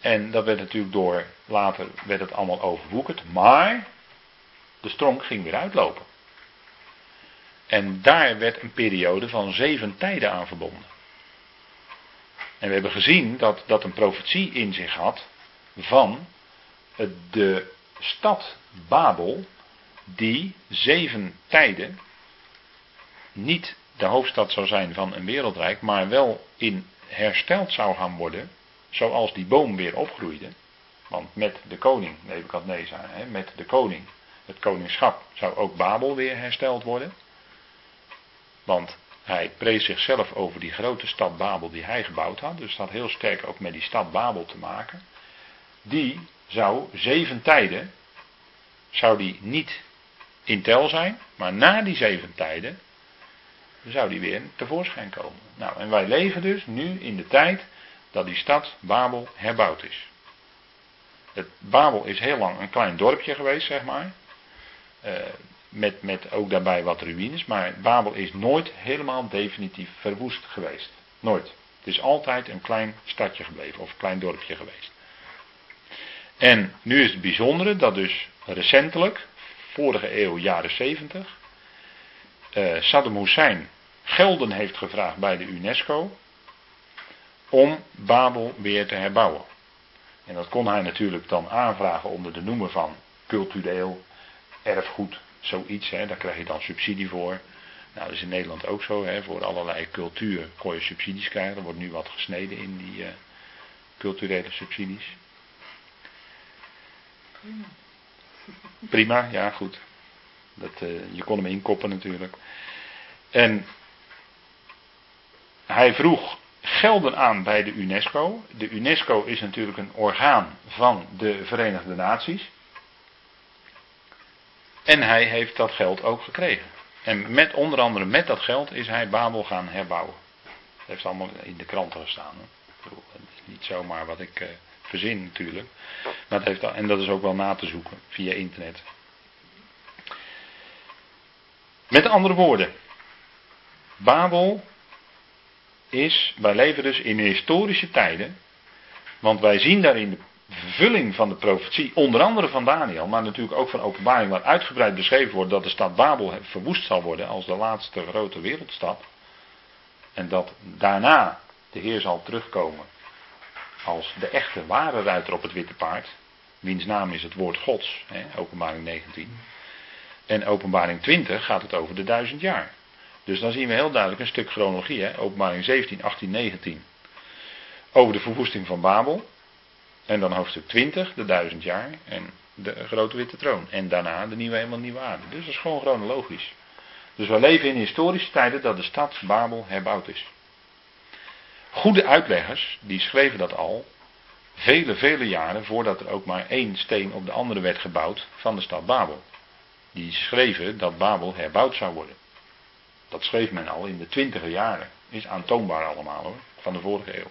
En dat werd natuurlijk door, later werd het allemaal overwoekerd, maar de stronk ging weer uitlopen. En daar werd een periode van zeven tijden aan verbonden. En we hebben gezien dat dat een profetie in zich had van de stad Babel, die zeven tijden niet de hoofdstad zou zijn van een wereldrijk, maar wel in hersteld zou gaan worden, zoals die boom weer opgroeide. Want met de koning, Nebuchadnezzar, met de koning, het koningschap, zou ook Babel weer hersteld worden. Want hij prees zichzelf over die grote stad Babel die hij gebouwd had. Dus dat had heel sterk ook met die stad Babel te maken. Die zou zeven tijden, zou die niet in tel zijn, maar na die zeven tijden zou die weer tevoorschijn komen. Nou, en wij leven dus nu in de tijd dat die stad Babel herbouwd is. Het Babel is heel lang een klein dorpje geweest, zeg maar. Uh, met, met ook daarbij wat ruïnes. Maar Babel is nooit helemaal definitief verwoest geweest. Nooit. Het is altijd een klein stadje gebleven, of een klein dorpje geweest. En nu is het bijzondere dat dus recentelijk, vorige eeuw, jaren 70, uh, Saddam Hussein gelden heeft gevraagd bij de UNESCO om Babel weer te herbouwen. En dat kon hij natuurlijk dan aanvragen onder de noemer van cultureel erfgoed zoiets, hè, daar krijg je dan subsidie voor. Nou, dat is in Nederland ook zo, hè, voor allerlei cultuur kon je subsidies krijgen. Er wordt nu wat gesneden in die uh, culturele subsidies. Prima, ja goed. Dat, uh, je kon hem inkoppen natuurlijk. En hij vroeg gelden aan bij de UNESCO. De UNESCO is natuurlijk een orgaan van de Verenigde Naties. En hij heeft dat geld ook gekregen. En met, onder andere met dat geld is hij Babel gaan herbouwen. Dat heeft allemaal in de kranten gestaan. Is niet zomaar wat ik uh, verzin natuurlijk. Maar heeft, en dat is ook wel na te zoeken via internet. Met andere woorden. Babel is, wij leven dus in historische tijden. Want wij zien daarin de vervulling van de profetie, onder andere van Daniel, maar natuurlijk ook van openbaring, waar uitgebreid beschreven wordt dat de stad Babel verwoest zal worden als de laatste grote wereldstad. En dat daarna de Heer zal terugkomen als de echte ware ruiter op het witte paard, wiens naam is het woord Gods, hè, openbaring 19. En openbaring 20 gaat het over de duizend jaar. Dus dan zien we heel duidelijk een stuk chronologie, hè, openbaring 17, 18, 19. Over de verwoesting van Babel. En dan hoofdstuk 20, de duizend jaar. En de grote witte troon. En daarna de nieuwe hemel, nieuwe aarde. Dus dat is gewoon chronologisch. Dus we leven in historische tijden dat de stad Babel herbouwd is. Goede uitleggers, die schreven dat al. Vele, vele jaren voordat er ook maar één steen op de andere werd gebouwd van de stad Babel. Die schreven dat Babel herbouwd zou worden. Dat schreef men al in de twintiger jaren. Is aantoonbaar allemaal hoor, van de vorige eeuw.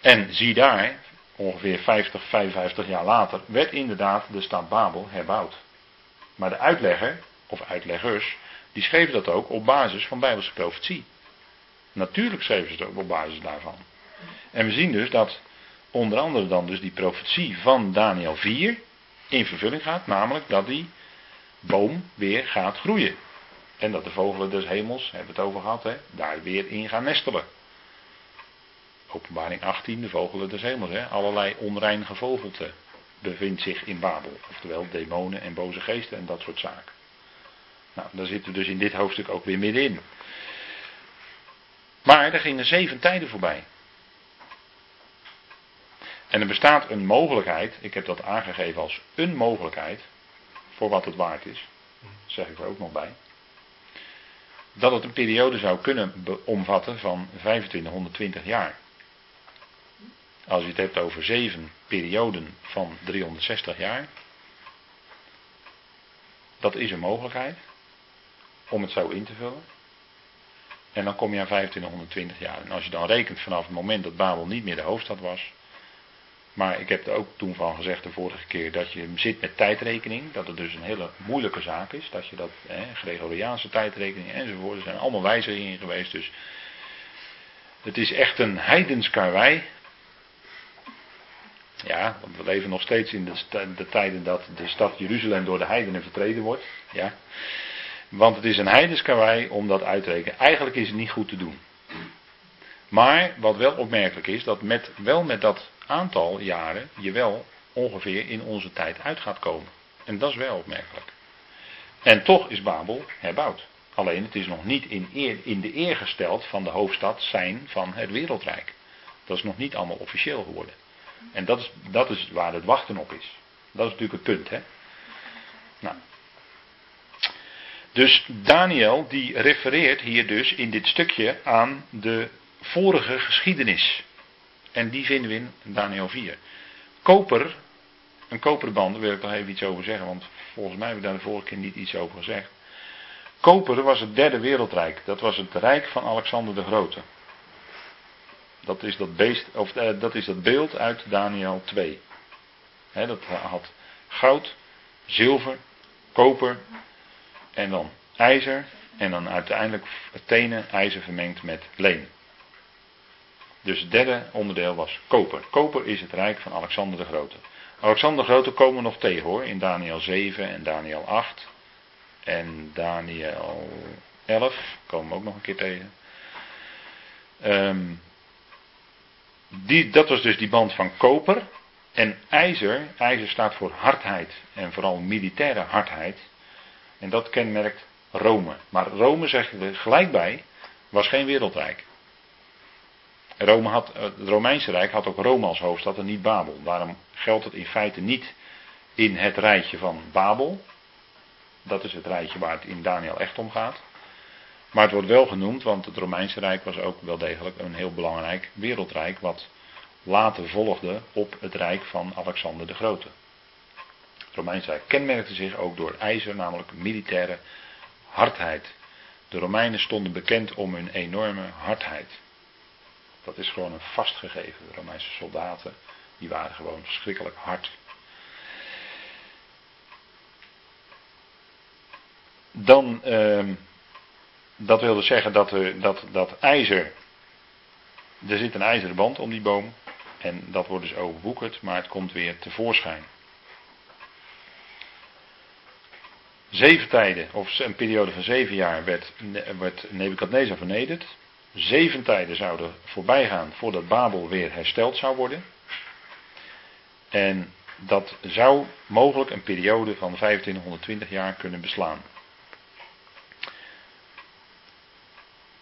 En zie daar, ongeveer 50, 55 jaar later, werd inderdaad de stad Babel herbouwd. Maar de uitlegger, of uitleggers, die schreven dat ook op basis van Bijbelse profetie. Natuurlijk schreven ze ook op basis daarvan. En we zien dus dat onder andere dan dus die profetie van Daniel 4 in vervulling gaat, namelijk dat die boom weer gaat groeien. En dat de vogelen des hemels, hebben we het over gehad, hè, daar weer in gaan nestelen. Openbaring 18, de vogelen des hemels. Hè? Allerlei onrein gevogelte bevindt zich in Babel. Oftewel demonen en boze geesten en dat soort zaken. Nou, daar zitten we dus in dit hoofdstuk ook weer middenin. Maar er gingen zeven tijden voorbij. En er bestaat een mogelijkheid, ik heb dat aangegeven als een mogelijkheid, voor wat het waard is, zeg ik er ook nog bij, dat het een periode zou kunnen omvatten van 2520 jaar. Als je het hebt over zeven perioden van 360 jaar. Dat is een mogelijkheid. om het zo in te vullen. En dan kom je aan 2520 jaar. En als je dan rekent vanaf het moment dat Babel niet meer de hoofdstad was. Maar ik heb er ook toen van gezegd de vorige keer dat je zit met tijdrekening. Dat het dus een hele moeilijke zaak is. Dat je dat, Gregoriaanse tijdrekening enzovoort. Er zijn allemaal wijzigingen geweest. Dus het is echt een heidens karwei. Ja, want we leven nog steeds in de, de, tijden dat de stad Jeruzalem door de heidenen vertreden wordt. Ja. Want het is een heidens karwei om dat uit te rekenen. Eigenlijk is het niet goed te doen. Maar wat wel opmerkelijk is, dat met, wel met dat aantal jaren je wel ongeveer in onze tijd uit gaat komen. En dat is wel opmerkelijk. En toch is Babel herbouwd. Alleen het is nog niet in, in de eer gesteld van de hoofdstad zijn van het wereldrijk. Dat is nog niet allemaal officieel geworden. En dat is, dat is waar het wachten op is. Dat is natuurlijk het punt. Hè? Nou. Dus Daniel die refereert hier dus in dit stukje aan de vorige geschiedenis. En die vinden we in Daniel 4. Koper, een koperband, daar wil ik nog even iets over zeggen, want volgens mij heb ik daar de vorige keer niet iets over gezegd. Koper was het derde wereldrijk. Dat was het rijk van Alexander de Grote. Dat is dat, beest, of, eh, dat, is dat beeld uit Daniel 2. dat had goud, zilver, koper en dan ijzer en dan uiteindelijk tenen ijzer vermengd met leem. Dus het derde onderdeel was koper. Koper is het rijk van Alexander de Grote. Alexander de Grote komen we nog tegen hoor, in Daniel 7 en Daniel 8 en Daniel 11 komen we ook nog een keer tegen. Um, die, dat was dus die band van koper. En ijzer, ijzer staat voor hardheid en vooral militaire hardheid. En dat kenmerkt Rome. Maar Rome, zeg je er gelijk bij, was geen wereldrijk. Rome had, het Romeinse Rijk had ook Rome als hoofdstad en niet Babel. Daarom geldt het in feite niet in het rijtje van Babel. Dat is het rijtje waar het in Daniel echt om gaat. Maar het wordt wel genoemd, want het Romeinse Rijk was ook wel degelijk een heel belangrijk wereldrijk, wat later volgde op het rijk van Alexander de Grote. Romeinse kenmerkte zich ook door ijzer, namelijk militaire hardheid. De Romeinen stonden bekend om hun enorme hardheid. Dat is gewoon een vastgegeven. De Romeinse soldaten, die waren gewoon verschrikkelijk hard. Dan, uh, dat wilde zeggen dat, er, dat, dat ijzer, er zit een ijzeren band om die boom. En dat wordt dus overwoekerd, maar het komt weer tevoorschijn. Zeven tijden, of een periode van zeven jaar, werd, werd Nebukadnezar vernederd. Zeven tijden zouden voorbij gaan voordat Babel weer hersteld zou worden. En dat zou mogelijk een periode van 2520 jaar kunnen beslaan.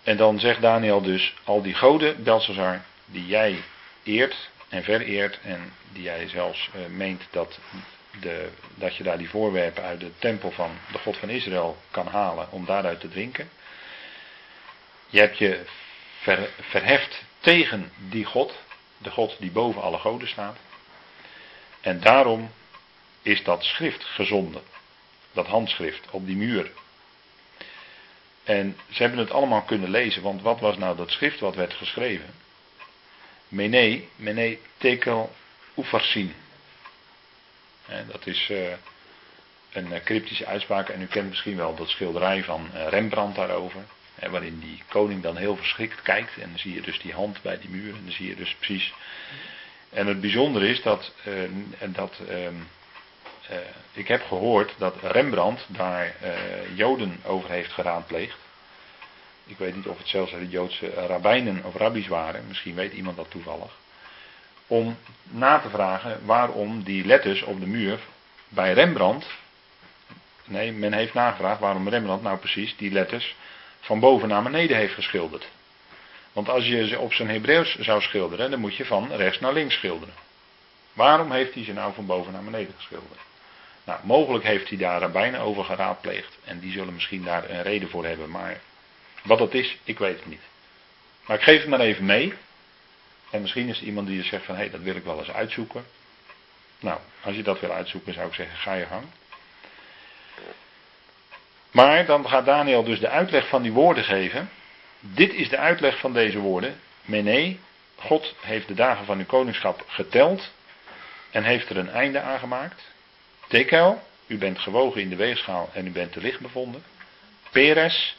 En dan zegt Daniel dus, al die goden, Belshazzar, die jij eert en vereert en die jij zelfs uh, meent dat, de, dat je daar die voorwerpen uit de tempel van de God van Israël kan halen om daaruit te drinken. Je hebt je ver, verheft tegen die God, de God die boven alle goden staat. En daarom is dat schrift gezonden, dat handschrift op die muur en ze hebben het allemaal kunnen lezen, want wat was nou dat schrift wat werd geschreven? Mene, mene tekel ufarsin. Dat is uh, een eh, cryptische uitspraak en u kent misschien wel dat schilderij van eh, Rembrandt daarover. Waarin die koning dan heel verschrikt kijkt en dan zie je dus die hand bij die muur en dan zie je dus precies. En het bijzondere is dat, dat uh, ik heb gehoord dat Rembrandt daar Joden over heeft geraadpleegd. Ik weet niet of het zelfs de Joodse rabbijnen of rabbies waren, misschien weet iemand dat toevallig. Om na te vragen waarom die letters op de muur bij Rembrandt. Nee, men heeft nagevraagd waarom Rembrandt nou precies die letters van boven naar beneden heeft geschilderd. Want als je ze op zijn Hebreeuws zou schilderen, dan moet je van rechts naar links schilderen. Waarom heeft hij ze nou van boven naar beneden geschilderd? Nou, mogelijk heeft hij daar bijna over geraadpleegd. En die zullen misschien daar een reden voor hebben. Maar wat dat is, ik weet het niet. Maar ik geef het maar even mee. En misschien is er iemand die zegt van hé, hey, dat wil ik wel eens uitzoeken. Nou, als je dat wil uitzoeken zou ik zeggen, ga je gang. Maar dan gaat Daniel dus de uitleg van die woorden geven. Dit is de uitleg van deze woorden. Mene, God heeft de dagen van uw koningschap geteld en heeft er een einde aan gemaakt. Tekel, u bent gewogen in de weegschaal en u bent te licht bevonden. Peres,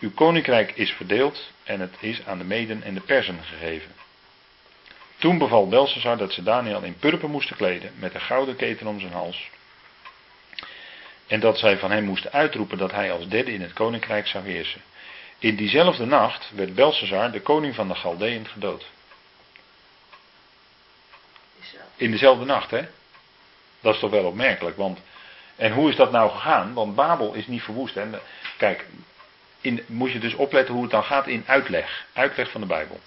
uw koninkrijk is verdeeld en het is aan de Meden en de Persen gegeven. Toen beval Belshazzar dat ze Daniel in purper moesten kleden met een gouden keten om zijn hals. En dat zij van hem moesten uitroepen dat hij als derde in het koninkrijk zou heersen. In diezelfde nacht werd Belshazzar, de koning van de Galdeën, gedood. In dezelfde nacht, hè? Dat is toch wel opmerkelijk, want. En hoe is dat nou gegaan? Want Babel is niet verwoest. Hè? Kijk, in, moet je dus opletten hoe het dan gaat in uitleg. Uitleg van de Bijbel.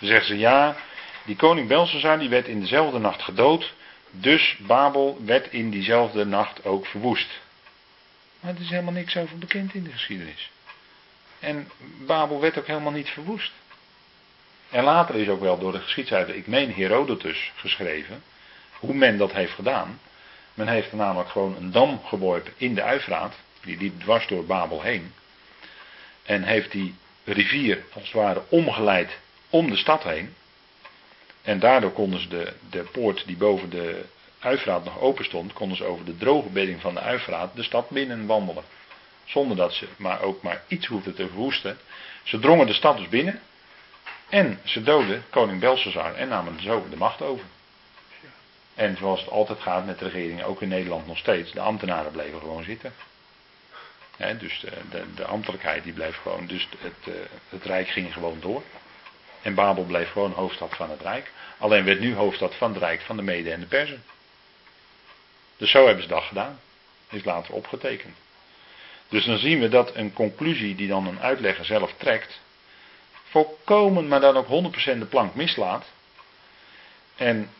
Dan zeggen ze ja, die koning Belshazzar die werd in dezelfde nacht gedood. Dus Babel werd in diezelfde nacht ook verwoest. Maar er is helemaal niks over bekend in de geschiedenis. En Babel werd ook helemaal niet verwoest. En later is ook wel door de geschiedschrijver, ik meen Herodotus, geschreven. Hoe men dat heeft gedaan. Men heeft er namelijk gewoon een dam geworpen in de Uifraat. Die liep dwars door Babel heen. En heeft die rivier als het ware omgeleid om de stad heen. En daardoor konden ze de, de poort die boven de Uifraat nog open stond, konden ze over de droge bedding van de Uifraat de stad binnen wandelen. Zonder dat ze maar ook maar iets hoefden te verwoesten. Ze drongen de stad dus binnen. En ze doodden koning Belshazzar en namen zo de macht over. En zoals het altijd gaat met de regering, ook in Nederland nog steeds, de ambtenaren bleven gewoon zitten. Dus de, de, de, ambtelijkheid die bleef gewoon, dus het, uh, het Rijk ging gewoon door. En Babel bleef gewoon hoofdstad van het Rijk. Alleen werd nu hoofdstad van het Rijk van de Mede en de Persen. Dus zo hebben ze dat gedaan. Is later opgetekend. Dus dan zien we dat een conclusie die dan een uitlegger zelf trekt, volkomen, maar dan ook 100% de plank mislaat. En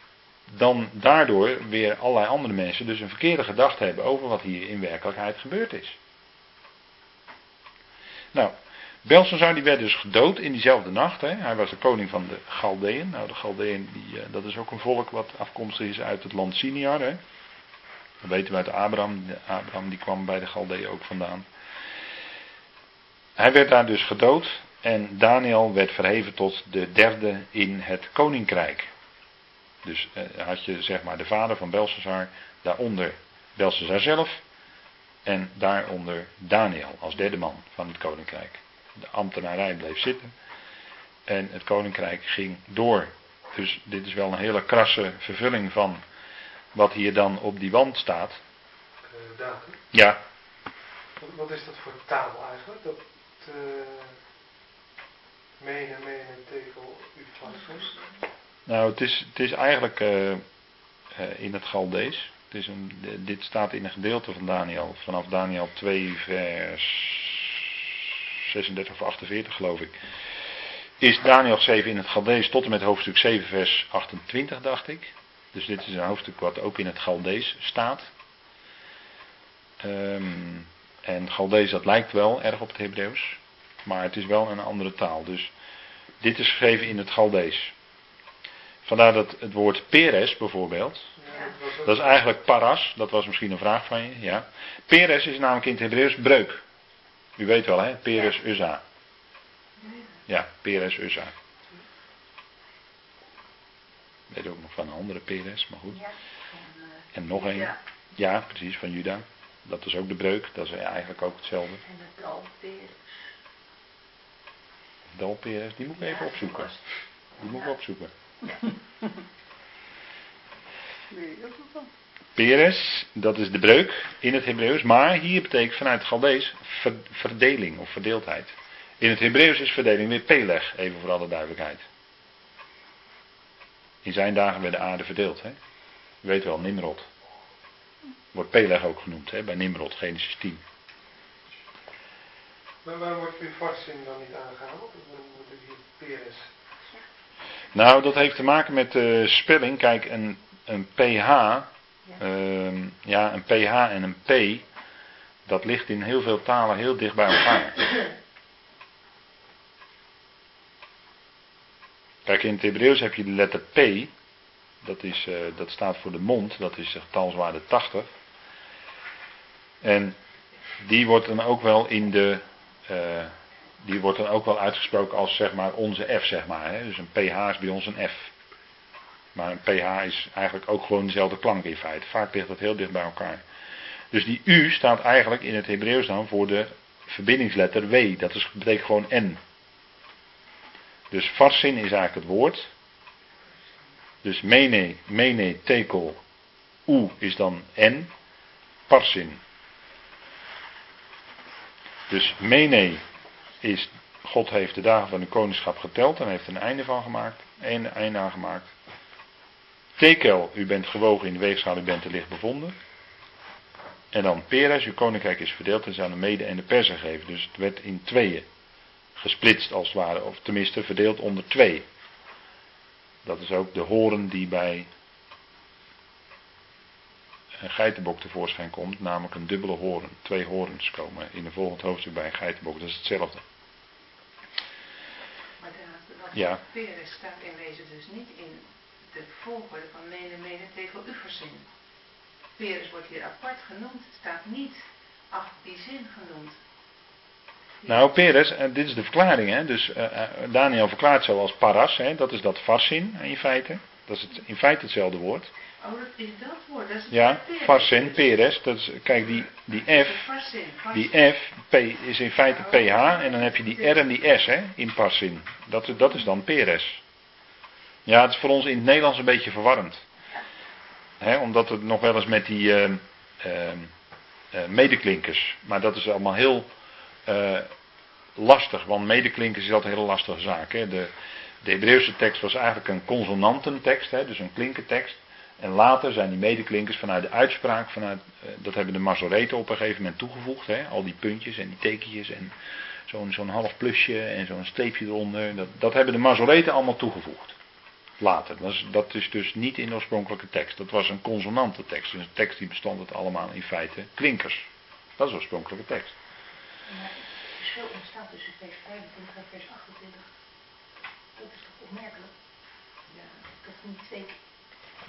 dan daardoor weer allerlei andere mensen dus een verkeerde gedachte hebben over wat hier in werkelijkheid gebeurd is. Nou, Belshazzar die werd dus gedood in diezelfde nacht. Hè. Hij was de koning van de Galdeën. Nou, de Galdeën, die, eh, dat is ook een volk wat afkomstig is uit het land Siniar. Hè. Dat weten we uit Abraham. Abraham die kwam bij de Galdeën ook vandaan. Hij werd daar dus gedood. En Daniel werd verheven tot de derde in het koninkrijk. Dus eh, had je zeg maar de vader van Belshazzar, daaronder Belshazzar zelf. En daaronder Daniel als derde man van het koninkrijk. De ambtenarij bleef zitten. En het koninkrijk ging door. Dus dit is wel een hele krasse vervulling van wat hier dan op die wand staat. Uh, datum? Ja. Wat is dat voor taal eigenlijk? Dat uh, menen, menen, tegel, ufasus? Nou, het is, het is eigenlijk uh, in het Galdees. Dit staat in een gedeelte van Daniel, vanaf Daniel 2 vers 36 of 48 geloof ik. Is Daniel 7 in het Galdees tot en met hoofdstuk 7 vers 28 dacht ik. Dus dit is een hoofdstuk wat ook in het Galdees staat. Um, en Galdees dat lijkt wel erg op het Hebreeuws. Maar het is wel een andere taal. Dus dit is geschreven in het Galdees. Vandaar dat het woord Peres bijvoorbeeld. Dat is eigenlijk paras. Dat was misschien een vraag van je. Ja. Peres is namelijk in het Hebreeuws breuk. U weet wel hè. Peres Uzza. Ja, Peres Uzza weet ook nog van een andere Peres, maar goed. En nog een. Ja, precies, van Juda. Dat is ook de breuk, dat is eigenlijk ook hetzelfde. En de Dalperes. Dalperes, die moet ik even opzoeken. Die moet ik opzoeken. Peres, dat is de breuk in het Hebreeuws, maar hier betekent vanuit het Galdees verdeling of verdeeldheid. In het Hebreeuws is verdeling weer peleg, even voor alle duidelijkheid. In zijn dagen werd de aarde verdeeld. Hè? U weet wel, Nimrod. Wordt Peleg ook genoemd hè, bij Nimrod, Genesis 10. Maar waarom wordt Ufarsin dan niet aangehaald? Waarom wordt het hier Peres? Nou, dat heeft te maken met de spelling. Kijk, een, een PH, ja. Uh, ja, een PH en een P, dat ligt in heel veel talen heel dicht bij elkaar. Kijk, in het Hebreeuws heb je de letter P. Dat, is, uh, dat staat voor de mond. Dat is getalswaarde 80. En die wordt dan ook wel in de. eh, die wordt dan ook wel uitgesproken als zeg maar onze F, zeg maar. Hè? Dus een PH is bij ons een F. Maar een PH is eigenlijk ook gewoon dezelfde klank in feite. Vaak ligt dat heel dicht bij elkaar. Dus die U staat eigenlijk in het Hebreeuws dan voor de verbindingsletter W. Dat is, betekent gewoon N. Dus farsin is eigenlijk het woord. Dus mene, mene, tekel, U is dan N. Parsin. Dus mene is, God heeft de dagen van de koningschap geteld en heeft een einde van gemaakt. Een einde aan gemaakt. Tekel, u bent gewogen in de weegschaal, u bent te licht bevonden. En dan Peres, uw koninkrijk is verdeeld en aan de mede en de persen gegeven. Dus het werd in tweeën gesplitst als het ware, of tenminste verdeeld onder twee. Dat is ook de horen die bij een geitenbok tevoorschijn komt, namelijk een dubbele horen. Twee horens komen in de volgende hoofdstuk bij een geitenbok, dat is hetzelfde. Maar de, Ja. Peres staat in wezen dus niet in de volgorde van mene, mene, tekel, uverzin. Peres wordt hier apart genoemd, staat niet achter die zin genoemd. Nou, Peres, eh, dit is de verklaring, hè? dus eh, eh, Daniel verklaart zo als paras, hè? dat is dat farsin in feite. Dat is het, in feite hetzelfde woord. Oh, dat is dat woord, dat is Ja, woord Peres. dat is, kijk die, die F, die. F, P is in feite PH en dan heb je die R en die S hè, in parsin. Dat, dat is dan Peres. Ja, het is voor ons in het Nederlands een beetje verwarrend. Hè, omdat het nog wel eens met die eh, eh, eh, medeklinkers, maar dat is allemaal heel eh, lastig, want medeklinkers is altijd een hele lastige zaak. Hè. De, de Hebreeuwse tekst was eigenlijk een consonantentekst, hè, dus een klinkertekst. En later zijn die medeklinkers vanuit de uitspraak, vanuit, eh, dat hebben de Mazoreten op een gegeven moment toegevoegd. Hè, al die puntjes en die tekentjes en zo'n zo'n half plusje en zo'n streepje eronder. Dat, dat hebben de Mazoreten allemaal toegevoegd. Later. Dat is, dat is dus niet in de oorspronkelijke tekst. Dat was een consonantentekst. Dus een tekst die bestond uit allemaal in feite klinkers. Dat is de oorspronkelijke tekst. Maar het verschil ontstaat tussen vers 25 en vers 28. Dat is toch opmerkelijk? Ja, Dat niet twee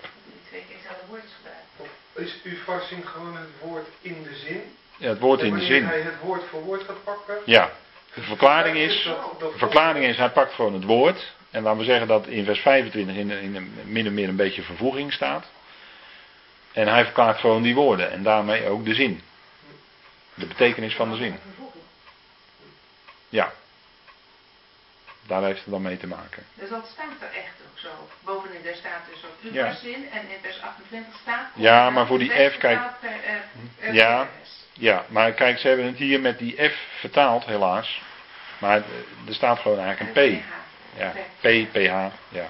die twee keer hetzelfde woord is gebruikt. Is uw farsin gewoon het woord in de zin? Ja, het woord in de wanneer zin. hij het woord voor woord gaat pakken? Ja. De verklaring is, de verklaring is, hij pakt gewoon het woord. En laten we zeggen dat in vers 25 in, in een, min of meer een beetje vervoeging staat. En hij verklaart gewoon die woorden. En daarmee ook de zin. De betekenis van de zin. Vervoeging. Ja. Daar heeft het dan mee te maken. Dus dat staat er echt ook zo. Bovenin daar staat dus ook Ja. uverzin en in vers 28 staat... Ja, maar voor die F, kijk- Per, eh, per Ja. Ja, maar kijk, ze hebben het hier met die F vertaald, helaas. Maar eh, er staat gewoon eigenlijk een P. Ja, P, PH, ja.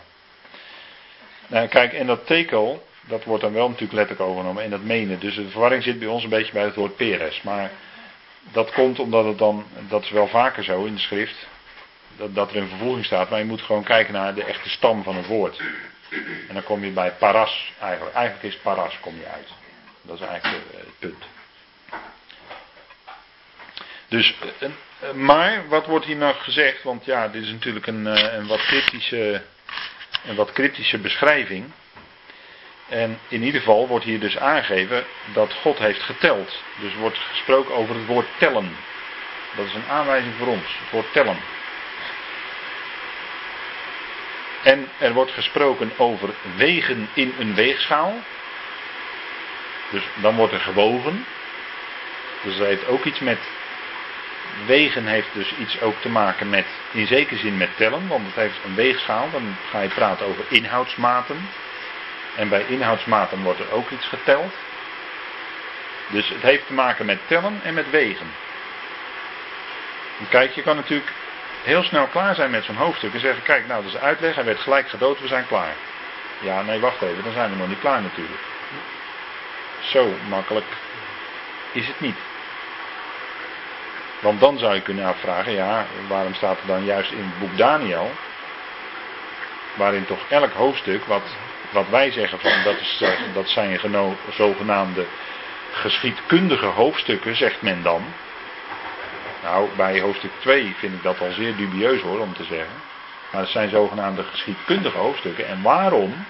Nou, kijk, en dat tekel, dat wordt dan wel natuurlijk letterlijk overgenomen. En dat menen. Dus de verwarring zit bij ons een beetje bij het woord peres. Maar dat komt omdat het dan, dat is wel vaker zo in de schrift, dat, dat er een vervoeging staat. Maar je moet gewoon kijken naar de echte stam van het woord. En dan kom je bij paras eigenlijk. Eigenlijk is paras kom je uit. Dat is eigenlijk eh, het punt. Dus, eh, eh, maar wat wordt hier nou gezegd? Want ja, dit is natuurlijk een, een, wat, kritische, een wat kritische beschrijving. En in ieder geval wordt hier dus aangegeven dat God heeft geteld. Dus wordt gesproken over het woord tellen. Dat is een aanwijzing voor ons, het woord tellen. En er wordt gesproken over wegen in een weegschaal. Dus dan wordt er gewogen. Dus dat heeft ook iets met. Wegen heeft dus iets ook te maken met, in zekere zin met tellen, want het heeft een weegschaal. Dan ga je praten over inhoudsmaten. En bij inhoudsmaten wordt er ook iets geteld. Dus het heeft te maken met tellen en met wegen. En kijk, je kan natuurlijk heel snel klaar zijn met zo'n hoofdstuk en zeggen: Kijk, nou, dat is uitleg, hij werd gelijk gedood, we zijn klaar. Ja, nee, wacht even, dan zijn we nog niet klaar natuurlijk. Zo makkelijk is het niet. Want dan zou je kunnen afvragen, ja, waarom staat er dan juist in het boek Daniel, waarin toch elk hoofdstuk, wat, wat wij zeggen van dat, is, dat zijn zogenaamde geschiedkundige hoofdstukken, zegt men dan. Nou, bij hoofdstuk 2 vind ik dat al zeer dubieus hoor, om te zeggen. Maar het zijn zogenaamde geschiedkundige hoofdstukken. En waarom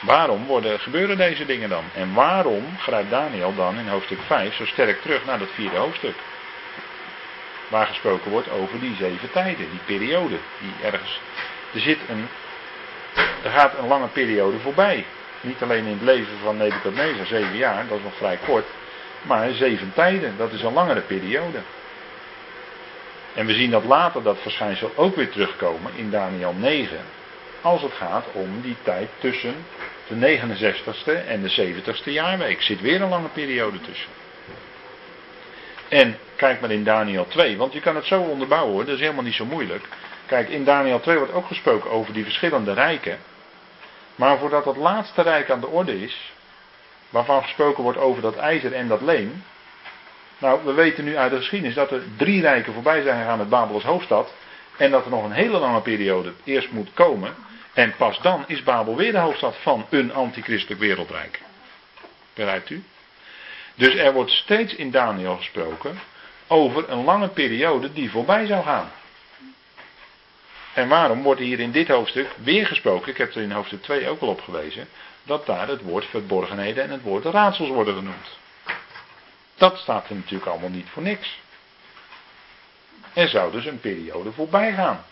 Waarom worden, gebeuren deze dingen dan? En waarom grijpt Daniel dan in hoofdstuk 5 zo sterk terug naar dat vierde hoofdstuk? Waar gesproken wordt over die zeven tijden, die periode. Die ergens, er, zit een, er gaat een lange periode voorbij. Niet alleen in het leven van Nebuchadnezzar, zeven jaar, dat is nog vrij kort. Maar zeven tijden, dat is een langere periode. En we zien dat later dat verschijnsel ook weer terugkomen in Daniel 9. Als het gaat om die tijd tussen de 69ste en de 70ste jaarweek. Zit weer een lange periode tussen. En kijk maar in Daniel 2, want je kan het zo onderbouwen, dat is helemaal niet zo moeilijk. Kijk, in Daniel 2 wordt ook gesproken over die verschillende rijken. Maar voordat dat laatste rijk aan de orde is, waarvan gesproken wordt over dat ijzer en dat leem. Nou, we weten nu uit de geschiedenis dat er drie rijken voorbij zijn gegaan met Babel als hoofdstad. En dat er nog een hele lange periode eerst moet komen. En pas dan is Babel weer de hoofdstad van een antichristelijk wereldrijk. Begrijpt u? Dus er wordt steeds in Daniel gesproken over een lange periode die voorbij zou gaan. En waarom wordt hier in dit hoofdstuk weer gesproken, ik heb er in hoofdstuk 2 ook al op gewezen, dat daar het woord verborgenheden en het woord raadsels worden genoemd. Dat staat er natuurlijk allemaal niet voor niks. Er zou dus een periode voorbij gaan.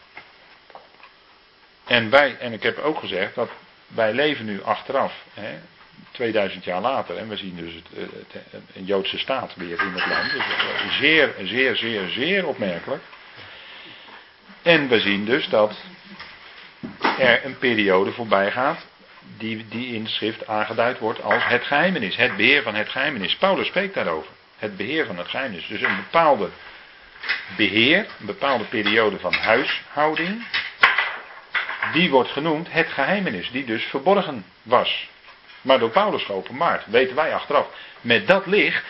En wij, en ik heb ook gezegd dat wij leven nu achteraf, hè, 2000 jaar later, en we zien dus het, het, een Joodse staat weer in het land. Dus zeer, zeer, zeer, zeer opmerkelijk. En we zien dus dat er een periode voorbij gaat die, die in de schrift aangeduid wordt als het geheimenis, het beheer van het geheimenis. Paulus spreekt daarover, het beheer van het geheimenis. Dus een bepaalde beheer, een bepaalde periode van huishouding, die wordt genoemd het geheimenis, die dus verborgen was. Maar door Paulus geopenbaard, weten wij achteraf. Met dat licht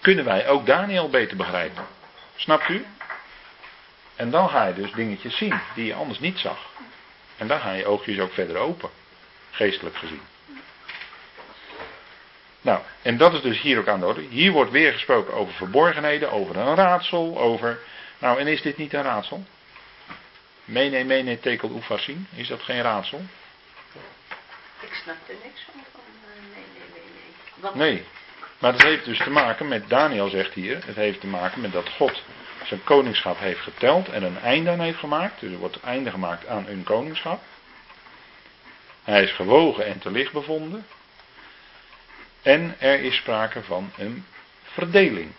kunnen wij ook Daniel beter begrijpen. Snapt u? En dan ga je dus dingetjes zien die je anders niet zag. En dan gaan je oogjes ook verder open, geestelijk gezien. Nou, en dat is dus hier ook aan de orde. Hier wordt weer gesproken over verborgenheden, over een raadsel, over. Nou, en is dit niet een raadsel? Mene, mene, tekel, oefasin. Is dat geen raadsel? Ik snap er niks van. Nee, nee, nee, nee. Wat? Nee. Maar dat heeft dus te maken met, Daniel zegt hier, het heeft te maken met dat God zijn koningschap heeft geteld en een einde aan heeft gemaakt. Dus er wordt einde gemaakt aan hun koningschap. Hij is gewogen en te licht bevonden. En er is sprake van een verdeling.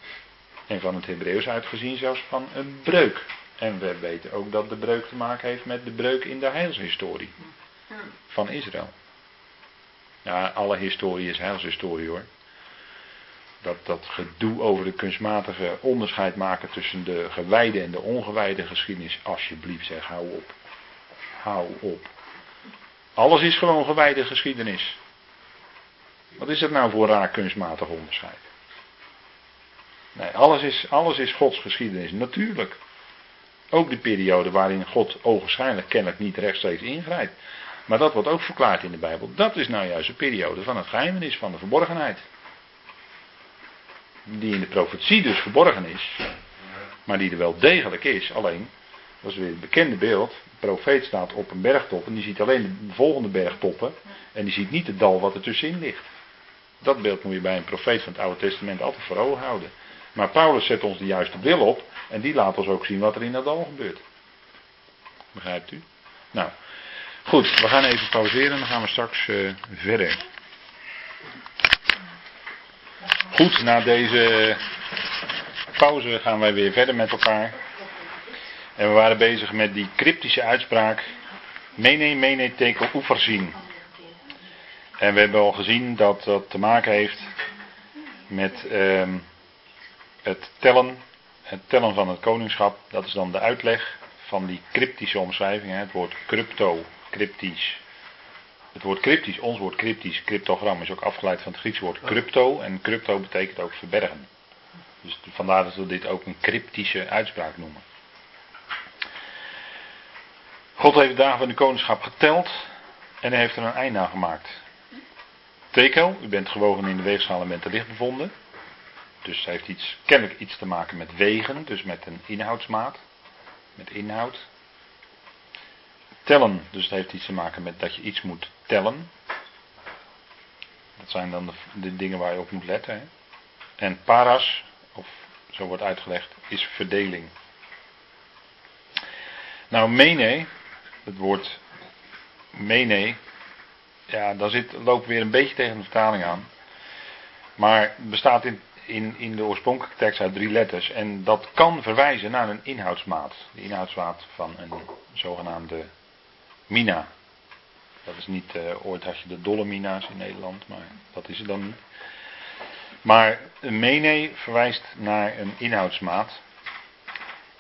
En van het Hebreeuws uitgezien zelfs van een breuk. En we weten ook dat de breuk te maken heeft met de breuk in de heilshistorie van Israël. Ja, alle historie is heilshistorie hoor. Dat, dat gedoe over de kunstmatige onderscheid maken tussen de gewijde en de ongewijde geschiedenis. Alsjeblieft zeg, hou op. Hou op. Alles is gewoon gewijde geschiedenis. Wat is het nou voor raar kunstmatig onderscheid? Nee, alles is, alles is Gods geschiedenis, natuurlijk. Ook de periode waarin God ogenschijnlijk kennelijk niet rechtstreeks ingrijpt. Maar dat wordt ook verklaard in de Bijbel. Dat is nou juist de periode van het geheimenis, van de verborgenheid. Die in de profetie dus verborgen is. Maar die er wel degelijk is. Alleen, dat is weer het bekende beeld. De profeet staat op een bergtop en die ziet alleen de volgende bergtoppen. En die ziet niet het dal wat er tussenin ligt. Dat beeld moet je bij een profeet van het Oude Testament altijd voor ogen houden. Maar Paulus zet ons de juiste bril op en die laat ons ook zien wat er in dat dal gebeurt. Begrijpt u? Nou, goed, we gaan even pauzeren en dan gaan we straks uh, verder. Goed, na deze pauze gaan wij weer verder met elkaar. En we waren bezig met die cryptische uitspraak. Mene, mene, tekel, oeverzien. En we hebben al gezien dat dat te maken heeft met uh, het tellen. Het tellen van het koningschap. Dat is dan de uitleg van die cryptische omschrijving. Het woord crypto, cryptisch. Het woord cryptisch, ons woord cryptisch, cryptogram is ook afgeleid van het Griekse woord crypto. En crypto betekent ook verbergen. Dus vandaar dat we dit ook een cryptische uitspraak noemen. God heeft de dagen van de koningschap geteld en hij heeft er een einde aan gemaakt. Tekel, u bent gewogen in de weegschaal en bent te licht bevonden. Dus het heeft iets, kennelijk iets te maken met wegen, dus met een inhoudsmaat. Met inhoud. Tellen, dus het heeft iets te maken met dat je iets moet tellen. Dat zijn dan de, dingen waar je op moet letten. En paras, of zo wordt uitgelegd, is verdeling. Nou, mene, het woord mene, ja, daar zit, we weer een beetje tegen de vertaling aan. Maar bestaat in, in, in de oorspronkelijke tekst uit drie letters. En dat kan verwijzen naar een inhoudsmaat. De inhoudsmaat van een zogenaamde mina. Dat is niet, uh, ooit had je de dolle mina's in Nederland, maar dat is het dan niet. Maar een mene verwijst naar een inhoudsmaat.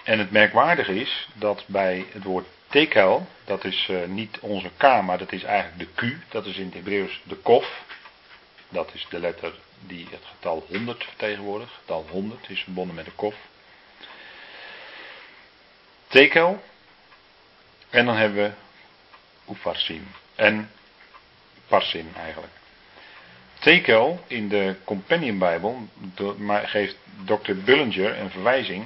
En het merkwaardige is dat bij het woord tekel, dat is uh, niet onze K, maar dat is eigenlijk de Q, dat is in het Hebreeuws de kof. Dat is de letter die het getal 100 vertegenwoordigt. Getal 100 is verbonden met de kof. Tekel. En dan hebben we Ufarsin. En Parsin eigenlijk. Tekel in de Companion Bijbel geeft Dr. Bullinger een verwijzing.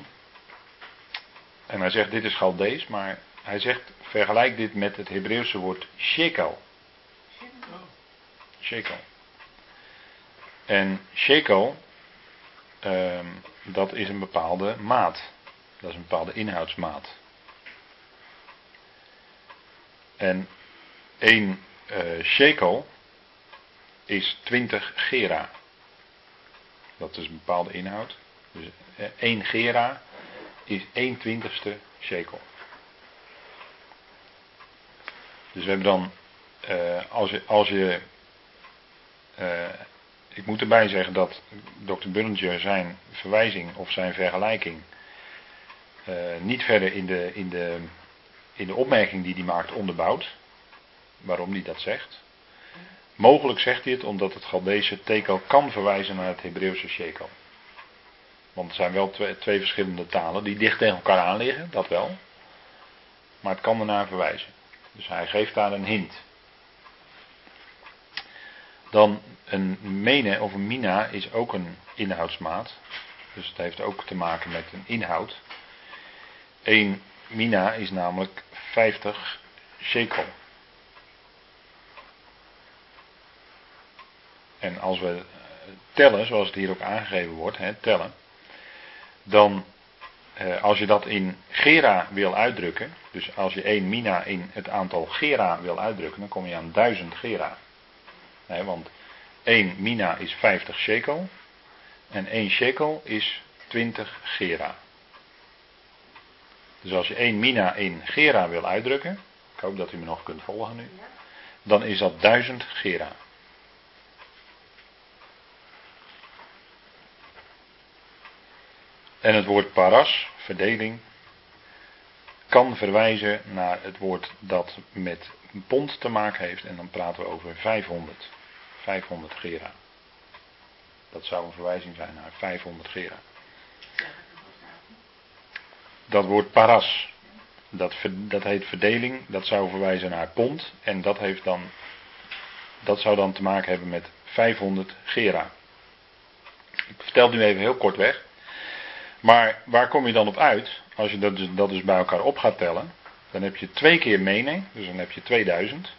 En hij zegt dit is Galdees, maar hij zegt vergelijk dit met het Hebreeuwse woord shekel. Shekel. En shekel, ehm, dat is een bepaalde maat. Dat is een bepaalde inhoudsmaat. En één uh, shekel is 20 gera. Dat is een bepaalde inhoud. Dus uh, één gera is 1 twintigste shekel. Dus we hebben dan, uh, als je, als je uh, ik moet erbij zeggen dat Dr. Bullinger zijn verwijzing of zijn vergelijking uh, niet verder in de, in, de, in de opmerking die hij maakt onderbouwt. Waarom hij dat zegt. Mogelijk zegt hij het omdat het Galdese tekel kan verwijzen naar het Hebreeuwse shekel. Want er zijn wel twee, twee, verschillende talen die dicht tegen elkaar aan liggen, dat wel. Maar het kan ernaar verwijzen. Dus hij geeft daar een hint. Dan een mene of een mina is ook een inhoudsmaat. Dus het heeft ook te maken met een inhoud. Een mina is namelijk 50 shekel. En als we tellen, zoals het hier ook aangegeven wordt, hè, tellen, dan als je dat in gera wil uitdrukken, dus als je 1 mina in het aantal gera wil uitdrukken, dan kom je aan 1000 gera. Nee, want 1 mina is 50 shekel en 1 shekel is 20 gera. Dus als je 1 mina in gera wil uitdrukken, ik hoop dat u me nog kunt volgen nu, dan is dat 1000 gera. En het woord paras, verdeling, kan verwijzen naar het woord dat met pond te maken heeft. En dan praten we over 500. 500 gera. Dat zou een verwijzing zijn naar 500 gera. Dat woord paras, dat, dat heet verdeling, dat zou verwijzen naar pond. En dat, heeft dan, dat zou dan te maken hebben met 500 gera. Ik vertel het nu even heel kort weg. Maar waar kom je dan op uit? Als je dat dus, dat dus bij elkaar op gaat tellen, dan heb je twee keer mening, dus dan heb je 2000.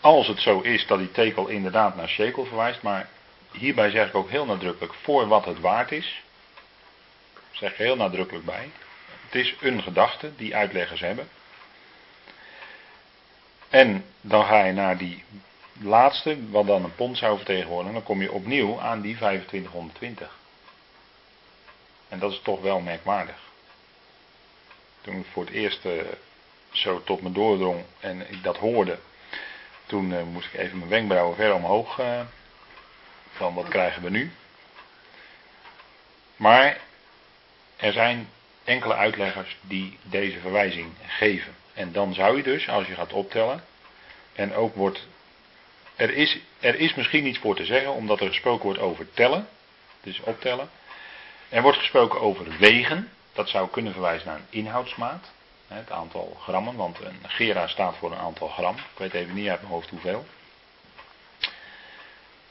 Als het zo is dat die tekel inderdaad naar shekel verwijst, maar hierbij zeg ik ook heel nadrukkelijk voor wat het waard is. Zeg ik heel nadrukkelijk bij. Het is een gedachte die uitleggers hebben. En dan ga je naar die laatste, wat dan een pond zou vertegenwoordigen, dan kom je opnieuw aan die 2520. En dat is toch wel merkwaardig. Toen ik voor het eerst uh, zo tot me doordrong en ik dat hoorde, toen uh, moest ik even mijn wenkbrauwen ver omhoog. Uh, van wat krijgen we nu? Maar er zijn enkele uitleggers die deze verwijzing geven. En dan zou je dus, als je gaat optellen, en ook wordt. Er is, er is misschien iets voor te zeggen, omdat er gesproken wordt over tellen, dus optellen. Er wordt gesproken over wegen. Dat zou kunnen verwijzen naar een inhoudsmaat. Het aantal grammen, want een gera staat voor een aantal gram. Ik weet even niet uit mijn hoofd hoeveel.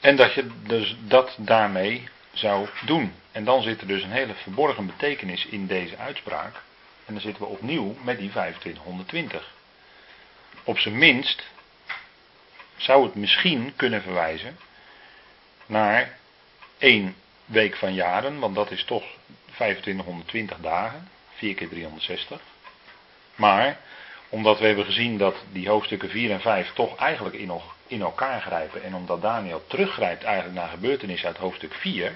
En dat je dus dat daarmee zou doen. En dan zit er dus een hele verborgen betekenis in deze uitspraak. En dan zitten we opnieuw met die 2520. Op zijn minst zou het misschien kunnen verwijzen naar één week van jaren, want dat is toch 2520 dagen, 4 keer 360. Maar omdat we hebben gezien dat die hoofdstukken 4 en 5 toch eigenlijk in, elkaar grijpen en omdat Daniel teruggrijpt eigenlijk naar gebeurtenissen uit hoofdstuk 4,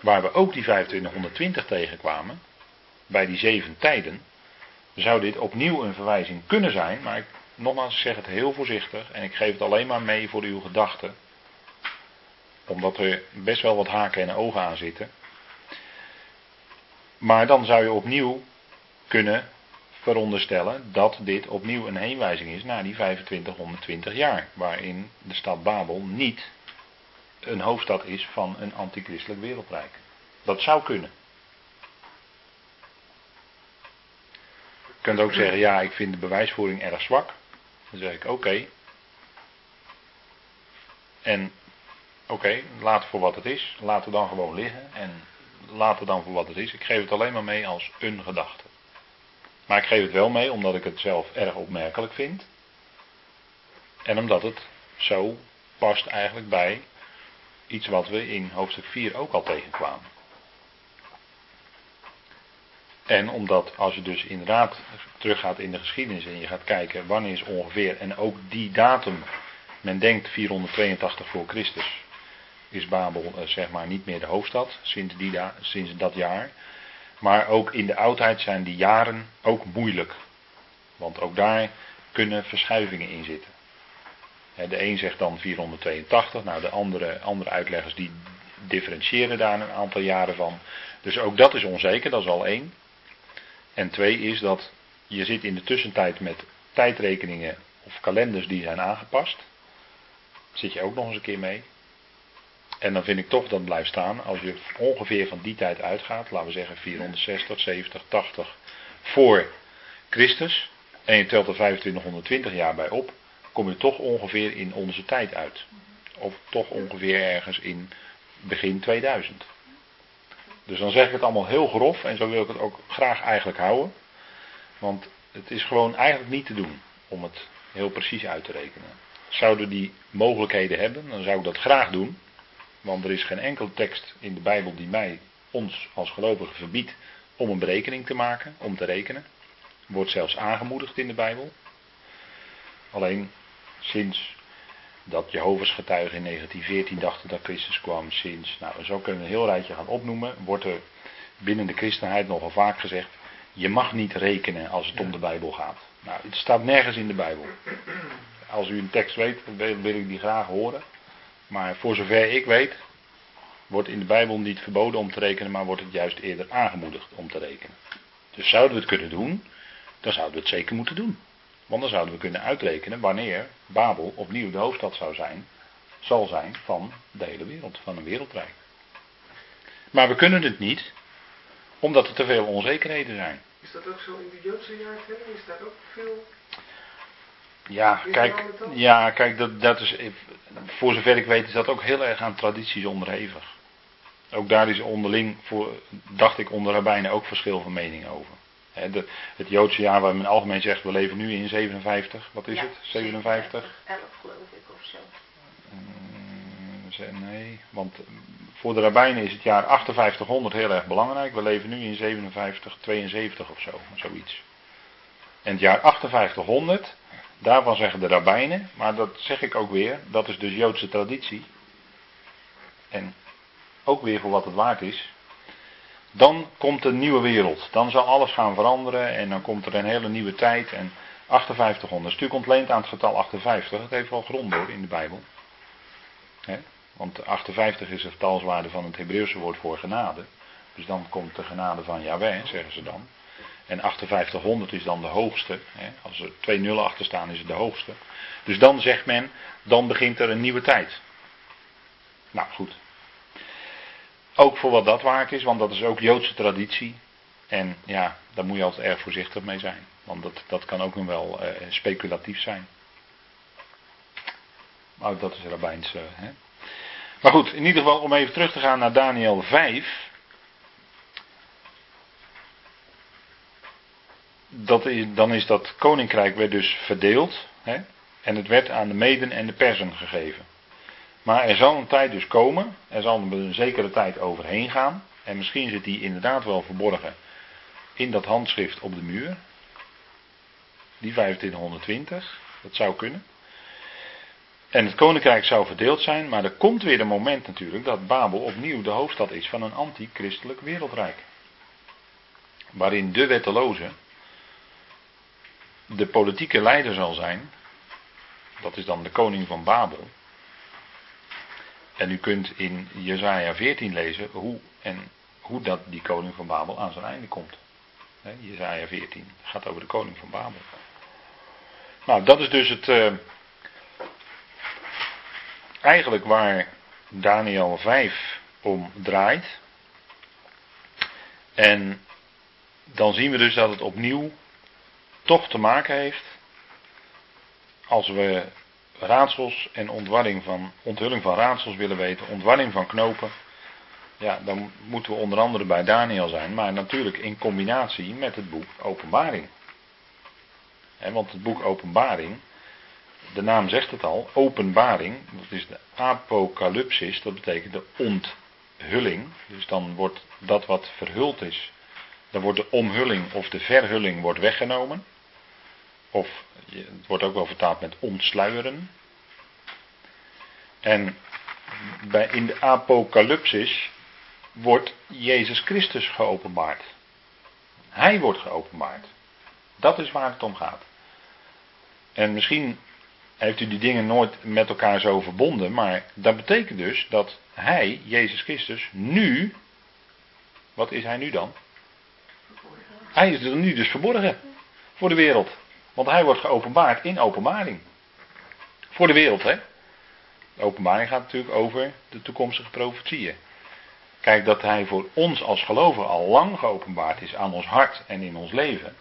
waar we ook die 2520 tegenkwamen, bij die zeven tijden, zou dit opnieuw een verwijzing kunnen zijn, maar ik, nogmaals, ik zeg het heel voorzichtig en ik geef het alleen maar mee voor uw gedachten, omdat er best wel wat haken en ogen aan zitten. Maar dan zou je opnieuw kunnen veronderstellen dat dit opnieuw een heenwijzing is naar die 2520 jaar, waarin de stad Babel niet een hoofdstad is van een antichristelijk wereldrijk. Dat zou kunnen. Je kunt ook zeggen, ja, ik vind de bewijsvoering erg zwak. Dan zeg ik, oké. En oké, laat het voor wat het is. Laat het dan gewoon liggen. En laat het dan voor wat het is. Ik geef het alleen maar mee als een gedachte. Maar ik geef het wel mee omdat ik het zelf erg opmerkelijk vind. En omdat het zo past eigenlijk bij iets wat we in hoofdstuk 4 ook al tegenkwamen. En omdat als je dus inderdaad teruggaat in de geschiedenis en je gaat kijken wanneer is ongeveer en ook die datum, men denkt 482 voor Christus, is Babel eh, zeg maar niet meer de hoofdstad sinds, die sinds dat jaar. Maar ook in de oudheid zijn die jaren ook moeilijk. Want ook daar kunnen verschuivingen in zitten. De een zegt dan 482, nou de andere, andere uitleggers die differentiëren daar een aantal jaren van. Dus ook dat is onzeker, dat is al één. En twee is dat je zit in de tussentijd met tijdrekeningen of kalenders die zijn aangepast. Zit je ook nog eens een keer mee. En dan vind ik toch dat blijft staan, als je ongeveer van die tijd uitgaat, laten we zeggen 460, 70, 80 voor Christus, en je telt er 2520 jaar bij op, kom je toch ongeveer in onze tijd uit. Of toch ongeveer ergens in begin 2000. Dus dan zeg ik het allemaal heel grof en zo wil ik het ook graag eigenlijk houden. Want het is gewoon eigenlijk niet te doen om het heel precies uit te rekenen. Zouden die mogelijkheden hebben, dan zou ik dat graag doen. Want er is geen enkele tekst in de Bijbel die mij, ons als gelovigen verbiedt om een berekening te maken, om te rekenen. Wordt zelfs aangemoedigd in de Bijbel. Alleen sinds dat Jehovah's getuigen in 1914 dachten dat Christus kwam, sinds, nou zo kunnen we een heel rijtje gaan opnoemen, wordt er binnen de christenheid nogal vaak gezegd, je mag niet rekenen als het om de Bijbel gaat. Nou, het staat nergens in de Bijbel. Als u een tekst weet, wil ik die graag horen. Maar voor zover ik weet, wordt in de Bijbel niet verboden om te rekenen, maar wordt het juist eerder aangemoedigd om te rekenen. Dus zouden we het kunnen doen, dan zouden we het zeker moeten doen. Want dan zouden we kunnen uitrekenen wanneer Babel opnieuw de hoofdstad zou zijn, zal zijn van de hele wereld, van een wereldrijk. Maar we kunnen het niet, omdat er te veel onzekerheden zijn. Is dat ook zo in de Joodse jaartelling? Is daar ook veel ja, kijk, ja, kijk dat, dat is, voor zover ik weet, is dat ook heel erg aan tradities onderhevig. Ook daar is onderling, voor, dacht ik, onder rabbijnen ook verschil van mening over. de, het Joodse jaar waar men algemeen zegt, we leven nu in 57, wat is het? 57? 11 geloof ik of zo. Mm, nee, want voor de rabbijnen is het jaar 5800 heel erg belangrijk. We leven nu in 57, 72 of zo, zoiets. En het jaar 5800 Daarvan zeggen de rabbijnen, maar dat zeg ik ook weer, dat is dus Joodse traditie. En ook weer voor wat het waard is. Dan komt een nieuwe wereld. Dan zal alles gaan veranderen en dan komt er een hele nieuwe tijd. En 5800 is natuurlijk ontleend aan het getal 58. Dat heeft wel grond hoor in de Bijbel. Want 58 is de getalswaarde van het Hebreeuwse woord voor genade. Dus dan komt de genade van Yahweh, zeggen ze dan. En 5800 is dan de hoogste. Hè. Als er twee nullen achter staan is het de hoogste. Dus dan zegt men, dan begint er een nieuwe tijd. Nou goed. Ook voor wat dat waard is, want dat is ook Joodse traditie. En ja, daar moet je altijd erg voorzichtig mee zijn. Want dat, dat kan ook nog wel eh, speculatief zijn. Maar dat is rabbijns. Uh, hè. Maar goed, in ieder geval om even terug te gaan naar Daniel 5. Dat dan is dat koninkrijk weer dus verdeeld. Hè? En het werd aan de Meden en de Persen gegeven. Maar er zal een tijd dus komen, er zal een zekere tijd overheen gaan. En misschien zit die inderdaad wel verborgen in dat handschrift op de muur. Die 2520, dat zou kunnen. En het koninkrijk zou verdeeld zijn, maar er komt weer een moment natuurlijk dat Babel opnieuw de hoofdstad is van een antichristelijk wereldrijk. Waarin de wetteloze de politieke leider zal zijn. Dat is dan de koning van Babel. En u kunt in Jesaja 14 lezen hoe, en hoe dat die koning van Babel aan zijn einde komt. Jesaja 14 gaat over de koning van Babel. Nou, dat is dus het. Uh, eigenlijk waar Daniel 5 om draait. En dan zien we dus dat het opnieuw toch te maken heeft. Als we raadsels en ontwarring van, onthulling van raadsels willen weten, ontwarring van knopen. Ja, dan moeten we onder andere bij Daniel zijn, maar natuurlijk in combinatie met het boek Openbaring. want het boek Openbaring, de naam zegt het al, openbaring, dat is de apocalypsis, dat betekent de onthulling. Dus dan wordt dat wat verhuld is, dan wordt de omhulling of de verhulling wordt weggenomen. Of het wordt ook wel vertaald met ontsluieren. En bij, in de apocalypsis wordt Jezus Christus geopenbaard. Hij wordt geopenbaard. Dat is waar het om gaat. En misschien heeft u die dingen nooit met elkaar zo verbonden, maar dat betekent dus dat hij, Jezus Christus, nu, wat is hij nu dan? Hij is er nu dus verborgen voor de wereld. Want hij wordt geopenbaard in openbaring. Voor de wereld, hè? Openbaring gaat natuurlijk over de toekomstige profetieën. Kijk, dat hij voor ons als gelovigen al lang geopenbaard is aan ons hart en in ons leven.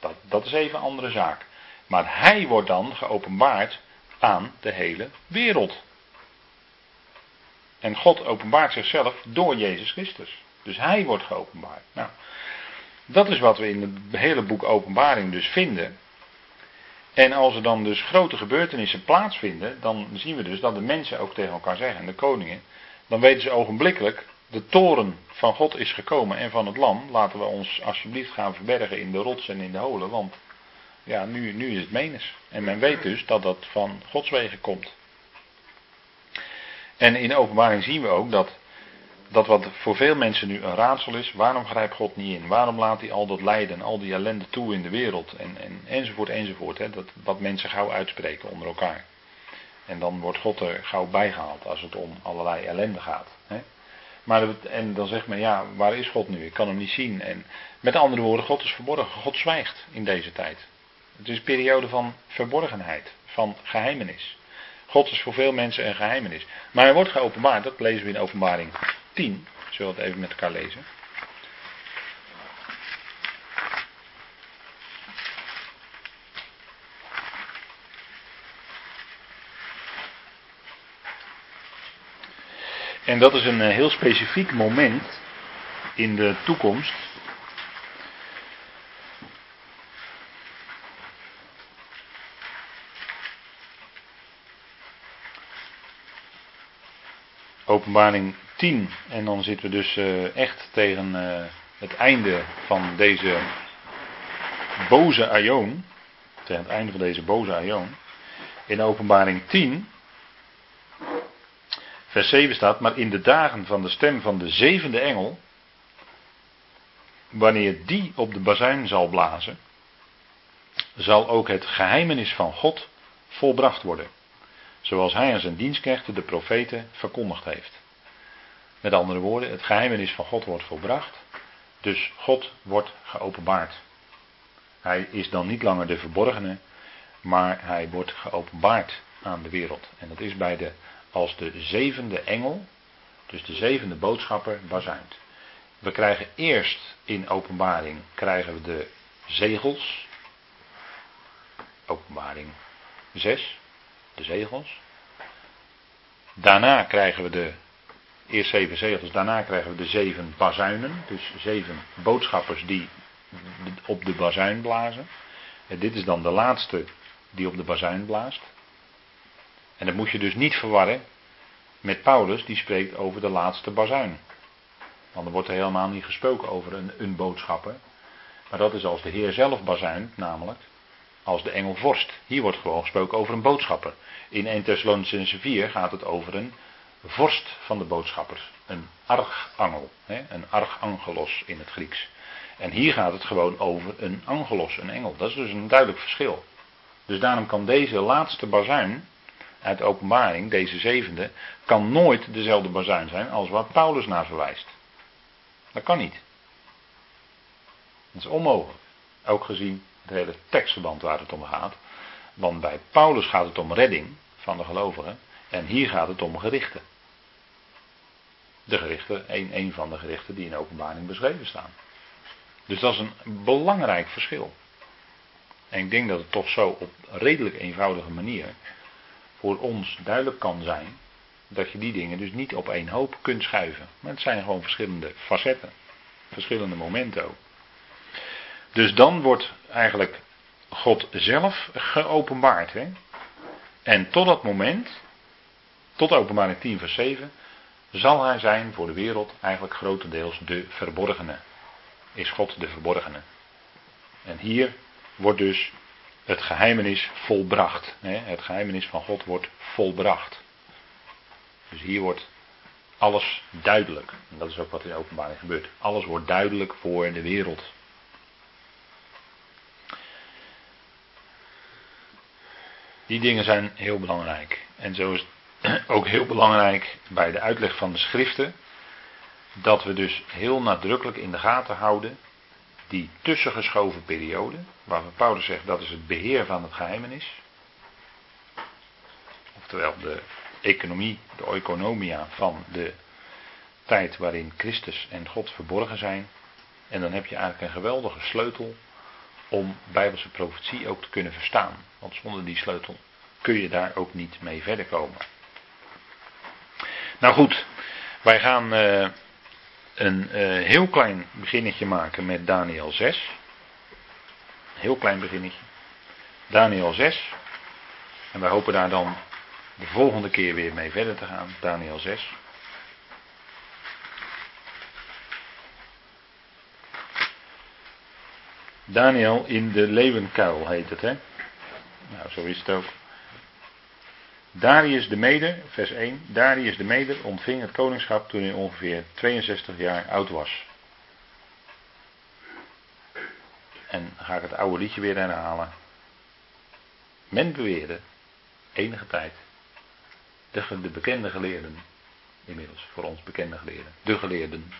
Dat, dat is even een andere zaak. Maar hij wordt dan geopenbaard aan de hele wereld. En God openbaart zichzelf door Jezus Christus. Dus hij wordt geopenbaard. Nou, dat is wat we in het hele boek Openbaring dus vinden. En als er dan dus grote gebeurtenissen plaatsvinden, dan zien we dus dat de mensen ook tegen elkaar zeggen, de koningen, dan weten ze ogenblikkelijk, de toren van God is gekomen en van het lam, laten we ons alsjeblieft gaan verbergen in de rots en in de holen, want ja, nu, nu is het menens. En men weet dus dat dat van Gods wegen komt. En in openbaring zien we ook dat dat wat voor veel mensen nu een raadsel is, waarom grijpt God niet in? Waarom laat hij al dat lijden, al die ellende toe in de wereld? En, en, enzovoort, enzovoort. Hè? Dat, wat mensen gauw uitspreken onder elkaar. En dan wordt God er gauw bijgehaald als het om allerlei ellende gaat. Hè? Maar en dan zegt men, ja, waar is God nu? Ik kan hem niet zien. En met andere woorden, God is verborgen. God zwijgt in deze tijd. Het is een periode van verborgenheid, van geheimenis. God is voor veel mensen een geheimenis. Maar hij wordt geopenbaard, dat lezen we in openbaring 10. Zullen we het even met elkaar lezen. En dat is een eh, heel specifiek moment in de toekomst. Openbaring 10. En dan zitten we dus uh, echt tegen uh, het einde van deze boze aion. Tegen het einde van deze boze aion. In openbaring 10. Vers 7 staat, maar in de dagen van de stem van de zevende engel, wanneer die op de bazuin zal blazen, zal ook het geheimenis van God volbracht worden. Zoals hij aan zijn dienstknechten, de profeten, verkondigd heeft. Met andere woorden, het geheimenis van God wordt volbracht. Dus God wordt geopenbaard. Hij is dan niet langer de verborgene, maar hij wordt geopenbaard aan de wereld. En dat is bij de, als de zevende engel, dus de zevende boodschapper, bazuint. We krijgen eerst in openbaring krijgen we de zegels. Openbaring 6, de zegels. Daarna krijgen we de Eerst zeven zegels, daarna krijgen we de zeven bazuinen. Dus zeven boodschappers die op de bazuin blazen. En dit is dan de laatste die op de bazuin blaast. En dat moet je dus niet verwarren met Paulus, die spreekt over de laatste bazuin. Want er wordt er helemaal niet gesproken over een, een boodschapper. Maar dat is als de Heer zelf bazuint, namelijk als de engel vorst. Hier wordt gewoon gesproken over een boodschapper. In 1 Thessalonicense 4 gaat het over een vorst van de boodschappers. Een archangel, een archangelos in het Grieks. En hier gaat het gewoon over een angelos, een engel. Dat is dus een duidelijk verschil. Dus daarom kan deze laatste bazuin uit de openbaring, deze zevende, kan nooit dezelfde bazuin zijn als waar Paulus naar verwijst. Dat kan niet. Dat is onmogelijk. Ook gezien het hele tekstverband waar het om gaat. Want bij Paulus gaat het om redding van de gelovigen. En hier gaat het om gerichten. De gerichten, een, van de gerichten die in openbaring beschreven staan. Dus dat is een belangrijk verschil. En ik denk dat het toch zo op redelijk eenvoudige manier voor ons duidelijk kan zijn dat je die dingen dus niet op één hoop kunt schuiven. Maar het zijn gewoon verschillende facetten, verschillende momenten ook. Dus dan wordt eigenlijk God zelf geopenbaard. Hè? En tot dat moment, tot openbaring 10 vers 7, zal hij zijn voor de wereld eigenlijk grotendeels de verborgene. Is God de verborgene. En hier wordt dus het geheimenis volbracht. Hè? Het geheimenis van God wordt volbracht. Dus hier wordt alles duidelijk. En dat is ook wat in de openbaring gebeurt. Alles wordt duidelijk voor de wereld. Die dingen zijn heel belangrijk. En zo is het ook heel belangrijk bij de uitleg van de schriften. Dat we dus heel nadrukkelijk in de gaten houden die tussengeschoven periode, waarvan Paulus zegt dat is het beheer van het geheimenis. Oftewel de economie, de oikonomia van de tijd waarin Christus en God verborgen zijn. En dan heb je eigenlijk een geweldige sleutel om Bijbelse profetie ook te kunnen verstaan. Want zonder die sleutel kun je daar ook niet mee verder komen. Nou goed, wij gaan uh, een uh, heel klein beginnetje maken met Daniel 6. Heel klein beginnetje. Daniel 6. En wij hopen daar dan de volgende keer weer mee verder te gaan. Daniel 6. Daniel in de leeuwenkuil heet het, hè? Nou, zo is het ook. Darius de Meder, vers 1. Darius de Meder ontving het koningschap toen hij ongeveer 62 jaar oud was. En ga ik het oude liedje weer herhalen. Men beweerde, enige tijd, de, de bekende geleerden, inmiddels voor ons bekende geleerden, de geleerden,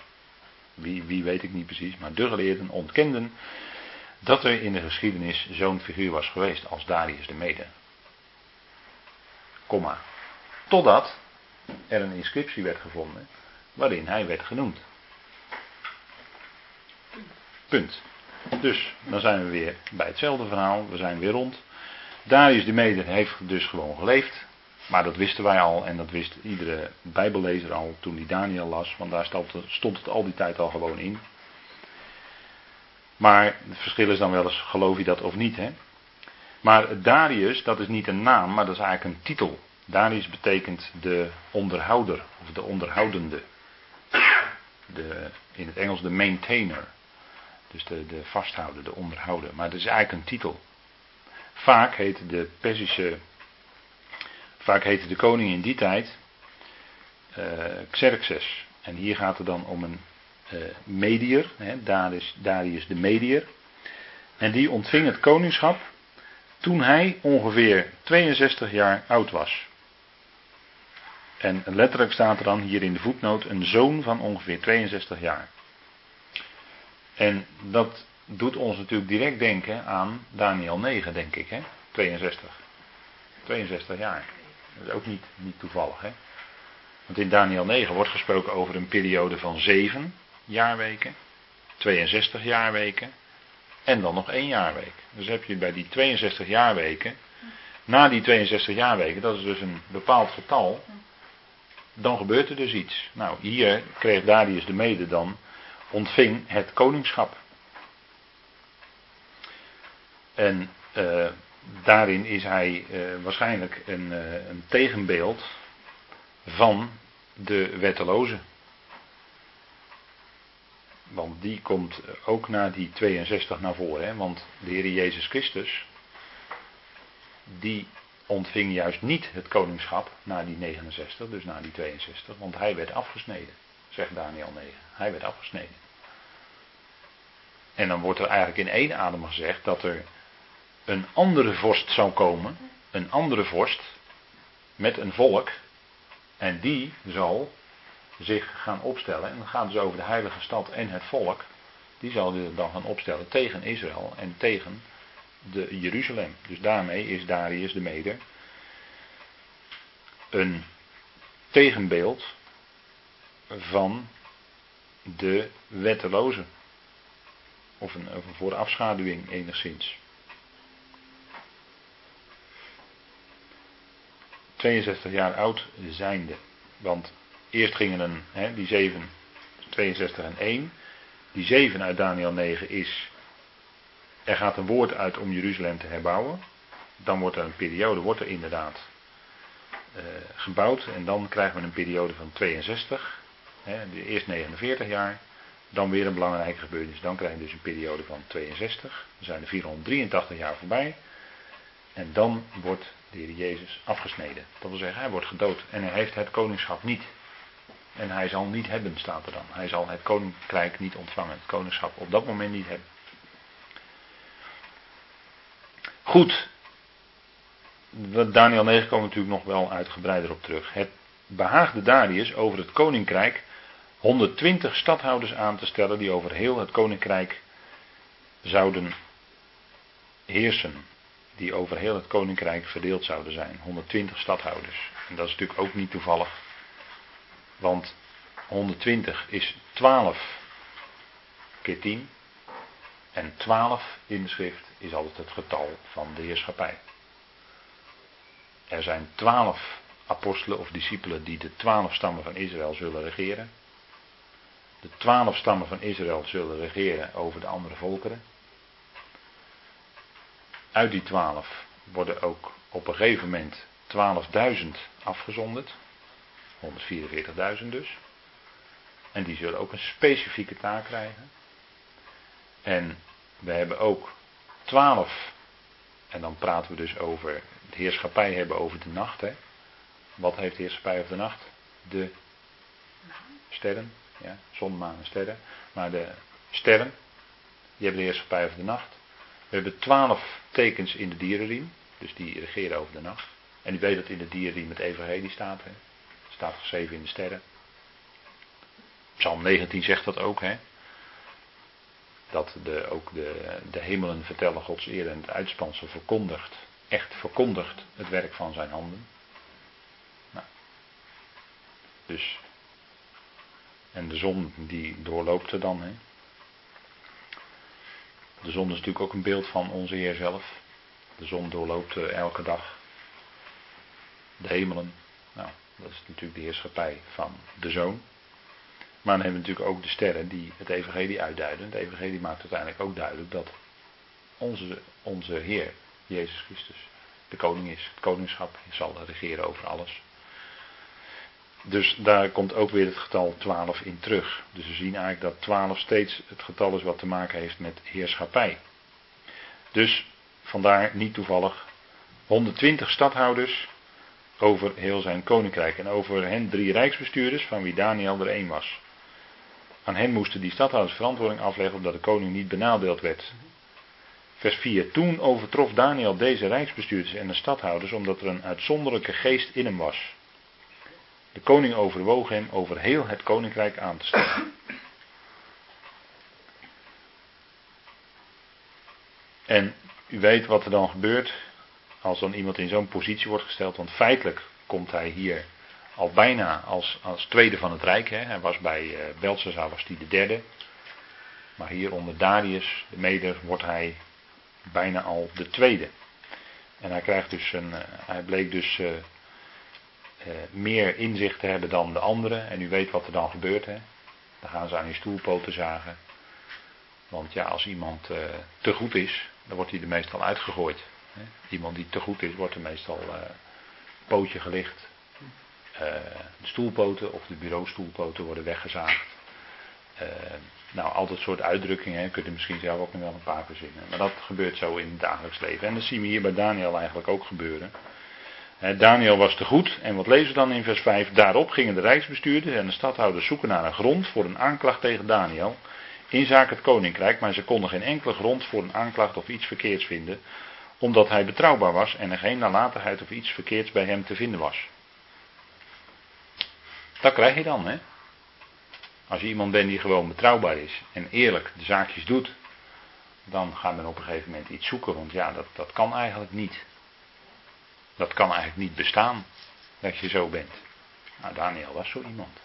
wie, wie weet ik niet precies, maar de geleerden ontkenden dat er in de geschiedenis zo'n figuur was geweest als Darius de Mede. Komma. Totdat er een inscriptie werd gevonden waarin hij werd genoemd. Punt. Dus dan zijn we weer bij hetzelfde verhaal. We zijn weer rond. Darius de Mede heeft dus gewoon geleefd. Maar dat wisten wij al en dat wist iedere Bijbellezer al toen hij Daniel las. Want daar stond het al die tijd al gewoon in. Maar het verschil is dan wel eens, geloof je dat of niet, hè? Maar Darius, dat is niet een naam, maar dat is eigenlijk een titel. Darius betekent de onderhouder, of de onderhoudende. De, in het Engels de maintainer. Dus de, de vasthouder, de onderhouder. Maar dat is eigenlijk een titel. Vaak heette de Persische. Vaak heette de koning in die tijd. Uh, Xerxes. En hier gaat het dan om een medier. Hè, Darius, Darius de medier. En die ontving het koningschap toen hij ongeveer 62 jaar oud was. En letterlijk staat er dan hier in de voetnoot een zoon van ongeveer 62 jaar. En dat doet ons natuurlijk direct denken aan Daniel 9, denk ik, hè? 62. 62 jaar. Dat is ook niet, niet toevallig, hè? Want in Daniel 9 wordt gesproken over een periode van 7 jaarweken, 62 jaarweken en dan nog één jaarweek. Dus heb je bij die 62 jaarweken, na die 62 jaarweken, dat is dus een bepaald getal, dan gebeurt er dus iets. Nou, hier kreeg Darius de Mede dan, ontving het koningschap. En uh, daarin is hij eh, waarschijnlijk een, eh, een tegenbeeld van de wetteloze. Want die komt ook na die 62 naar voren. Hè? Want de Heer Jezus Christus, die ontving juist niet het koningschap na die 69, dus na die 62, want hij werd afgesneden, zegt Daniel 9. Hij werd afgesneden. En dan wordt er eigenlijk in één adem gezegd dat er een andere vorst zou komen, een andere vorst, met een volk, en die zal zich gaan opstellen, en dan gaat dus over de heilige stad en het volk, die zal dan gaan opstellen tegen Israël en tegen de Jeruzalem. Dus daarmee is Darius de Meder een tegenbeeld van de wetteloze. Of een, of een voorafschaduwing enigszins. 62 jaar oud zijnde. Want eerst gingen een, hè, die 7, 62 en 1. Die 7 uit Daniel 9 is, er gaat een woord uit om Jeruzalem te herbouwen. Dan wordt er een periode, wordt er inderdaad uh, gebouwd. En dan krijgen we een periode van 62. Hè, eerst 49 jaar. Dan weer een belangrijke gebeurtenis. Dan krijg je dus een periode van 62. Dan zijn er 483 jaar voorbij. En dan wordt de Heer Jezus afgesneden. Dat wil zeggen, hij wordt gedood. En hij heeft het koningschap niet. En hij zal niet hebben, staat er dan. Hij zal het koninkrijk niet ontvangen. Het koningschap op dat moment niet hebben. Goed. Daniel 9 komt natuurlijk nog wel uitgebreider op terug. Het behaagde Darius over het koninkrijk 120 stadhouders aan te stellen die over heel het koninkrijk zouden heersen. Die over heel het koninkrijk verdeeld zouden zijn. 120 stadhouders. En dat is natuurlijk ook niet toevallig. Want 120 is 12 keer 10. En 12 in de schrift is altijd het getal van de heerschappij. Er zijn 12 apostelen of discipelen die de 12 stammen van Israël zullen regeren. De 12 stammen van Israël zullen regeren over de andere volkeren. Uit die 12 worden ook op een gegeven moment 12.000 afgezonderd. 144.000 dus. En die zullen ook een specifieke taak krijgen. En we hebben ook 12. En dan praten we dus over de heerschappij hebben over de nacht. Hè. Wat heeft de heerschappij over de nacht? De sterren. Ja, zon, maan en sterren. Maar de sterren, die hebben de heerschappij over de nacht. We hebben twaalf tekens in de dierenriem. Dus die regeren over de nacht. En u weet dat in de dierenriem het evangelie staat. Hè staat geschreven in de sterren. Psalm 19 zegt dat ook, hè. Dat de, ook de, de hemelen vertellen Gods eer en het uitspansel verkondigt, echt verkondigt het werk van zijn handen. Nou. Dus, en de zon die doorloopt er dan, hè. De zon is natuurlijk ook een beeld van onze Heer zelf. De zon doorloopt elke dag de hemelen. Nou, dat is natuurlijk de heerschappij van de zoon. Maar dan hebben we natuurlijk ook de sterren die het evangelie uitduiden. Het evangelie maakt uiteindelijk ook duidelijk dat onze, onze Heer, Jezus Christus, de koning is. Het koningschap zal regeren over alles. Dus daar komt ook weer het getal 12 in terug. Dus we zien eigenlijk dat 12 steeds het getal is wat te maken heeft met heerschappij. Dus vandaar niet toevallig 120 stadhouders over heel zijn koninkrijk en over hen drie rijksbestuurders, van wie Daniel er één was. Aan hen moesten die stadhouders verantwoording afleggen omdat de koning niet benadeeld werd. Vers 4. Toen overtrof Daniel deze rijksbestuurders en de stadhouders omdat er een uitzonderlijke geest in hem was. De koning overwoog hem over heel het koninkrijk aan te stellen. En u weet wat er dan gebeurt als dan iemand in zo'n positie wordt gesteld, want feitelijk komt hij hier al bijna als, als tweede van het Rijk. Hè. Hij was bij uh, Belshazzar was hij de derde. Maar hier onder Darius, de meder, wordt hij bijna al de tweede. En hij krijgt dus een, uh, hij bleek dus uh, meer inzicht te hebben dan de anderen. En u weet wat er dan gebeurt. Hè. Dan gaan ze aan je stoelpoten zagen. Want ja, als iemand te goed is, dan wordt hij er meestal uitgegooid. Iemand die te goed is, wordt er meestal uh, pootje gelicht. Uh, de stoelpoten of de bureaustoelpoten worden weggezaagd. Uh, nou, al dat soort uitdrukkingen, hè, kunt u misschien zelf ook nog wel een paar verzinnen. Maar dat gebeurt zo in het dagelijks leven. En dat zien we hier bij Daniel eigenlijk ook gebeuren. Daniel was te goed. En wat lezen we dan in vers 5? Daarop gingen de rijksbestuurders en de stadhouders zoeken naar een grond voor een aanklacht tegen Daniel. In het koninkrijk, maar ze konden geen enkele grond voor een aanklacht of iets verkeerds vinden. Omdat hij betrouwbaar was en er geen nalatigheid of iets verkeerds bij hem te vinden was. Dat krijg je dan, hè? Als je iemand bent die gewoon betrouwbaar is en eerlijk de zaakjes doet, dan gaat men op een gegeven moment iets zoeken, want ja, dat, dat kan eigenlijk niet. Dat kan eigenlijk niet bestaan, dat je zo bent. Nou, Daniel was zo iemand.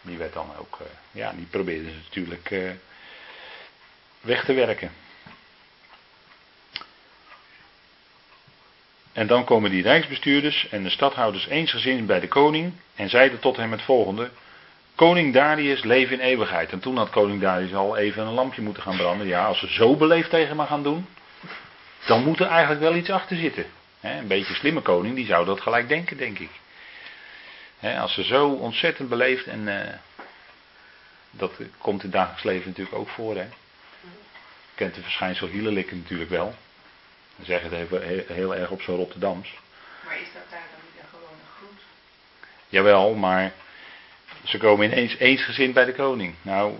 Die werd dan ook, uh, ja, die probeerde ze natuurlijk uh, weg te werken. En dan komen die rijksbestuurders en de stadhouders eensgezind bij de koning en zeiden tot hem het volgende. Koning Darius leef in eeuwigheid. En toen had koning Darius al even een lampje moeten gaan branden. Ja, als ze zo beleefd tegen me gaan doen, dan moet er eigenlijk wel iets achter zitten. een beetje slimme koning, die zou dat gelijk denken, denk ik. als ze zo ontzettend beleefd en uh, dat komt in het dagelijks leven natuurlijk ook voor. Hè. Kent de verschijnsel hielenlikken natuurlijk wel. Zeg het even heel, erg op zo'n Rotterdams. Maar is dat daar dan niet een gewone groet? Jawel, maar ze komen ineens eensgezind bij de koning. Nou,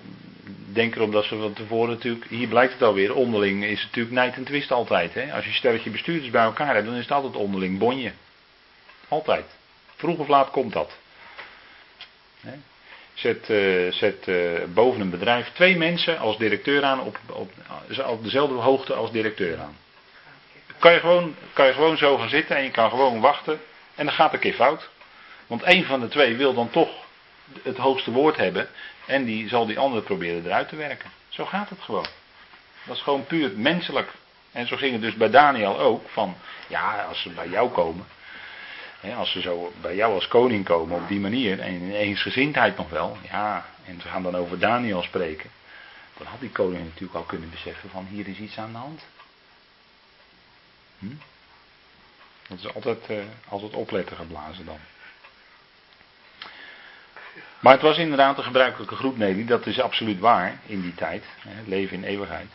denk erom dat ze van tevoren natuurlijk, hier blijkt het alweer, onderling is het natuurlijk nijd en twist altijd. Hè? Als je stelletje bestuurders bij elkaar hebt, dan is het altijd onderling bonje. Altijd. Vroeg of laat komt dat. Hè? Zet, uh, zet uh, boven een bedrijf twee mensen als directeur aan op, op, op dezelfde hoogte als directeur aan. Kan je, gewoon, kan je gewoon zo gaan zitten en je kan gewoon wachten en dan gaat een keer fout. Want één van de twee wil dan toch het hoogste woord hebben. En die zal die andere proberen eruit te werken. Zo gaat het gewoon. Dat is gewoon puur menselijk. En zo ging het dus bij Daniel ook. Van ja, als ze bij jou komen. Hè, als ze zo bij jou als koning komen op die manier. En in eensgezindheid nog wel. Ja, en ze gaan dan over Daniel spreken. Dan had die koning natuurlijk al kunnen beseffen van hier is iets aan de hand. Hm? Dat is altijd, uh, altijd opletten geblazen dan. Maar het was inderdaad een gebruikelijke groet, Nelly. Dat is absoluut waar in die tijd. Hè, leven in eeuwigheid.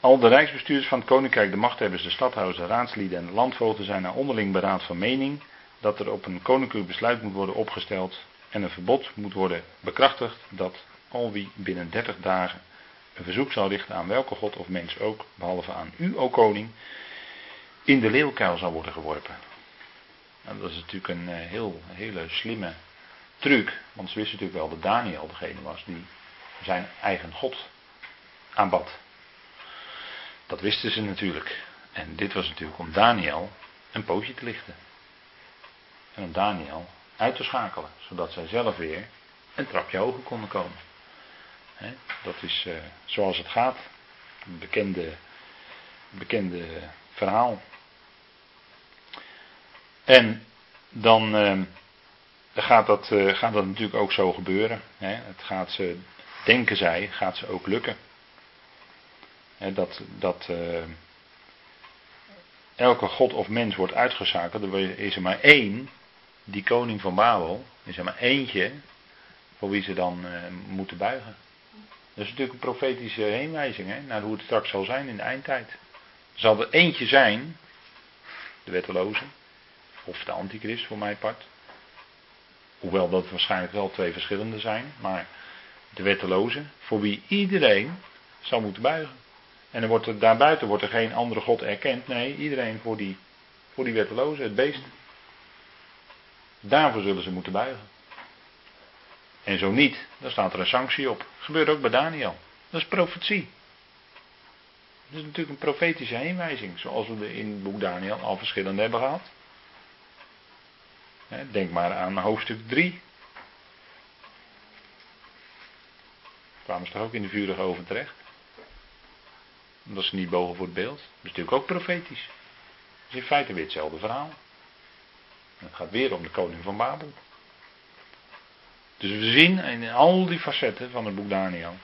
Al de rijksbestuurders van het koninkrijk, de machthebbers, de stadhouders, de raadslieden en de landvoogden zijn naar onderling beraad van mening dat er op een koninklijk besluit moet worden opgesteld en een verbod moet worden bekrachtigd dat al wie binnen 30 dagen een verzoek zal richten aan welke god of mens ook, behalve aan u, o koning, in de leeuwkuil zal worden geworpen. Nou, dat is natuurlijk een eh, heel, hele slimme truc, want ze wisten natuurlijk wel dat Daniel degene was die zijn eigen God aanbad. Dat wisten ze natuurlijk. En dit was natuurlijk om Daniel een pootje te lichten. En om Daniel uit te schakelen, zodat zij zelf weer een trapje hoger konden komen. Dat is uh, zoals het gaat. Een bekende, bekende verhaal. En dan. Uh, gaat dat, uh, gaat dat natuurlijk ook zo gebeuren. Het gaat ze, denken zij, gaat ze ook lukken. Dat dat uh, elke god of mens wordt uitgezakeld. Er is er maar één, die koning van Babel, is er maar eentje voor wie ze dan moeten buigen. Dat is natuurlijk een profetische heenwijzing hè, naar hoe het straks zal zijn in de eindtijd. Er zal er eentje zijn, de wetteloze, of de antichrist voor mijn part. Hoewel dat waarschijnlijk wel twee verschillende zijn. Maar de wetteloze, voor wie iedereen zou moeten buigen. En wordt daarbuiten wordt er geen andere God erkend. Nee, iedereen voor die, voor die wetteloze, het beest. Daarvoor zullen ze moeten buigen. En zo niet, dan staat er een sanctie op. Gebeurt ook bij Daniel. Dat is profetie. Dat is natuurlijk een profetische heenwijzing, zoals we in boek Daniel al verschillende hebben gehad. Denk maar aan hoofdstuk 3. Kwamen ze toch ook in de vurige oven terecht? Dat ze niet bogen voor het beeld. Dat is natuurlijk ook profetisch. Dat is in feite weer hetzelfde verhaal. Het gaat weer om de koning van Babel. Dus we zien in al die facetten van het boek Daniel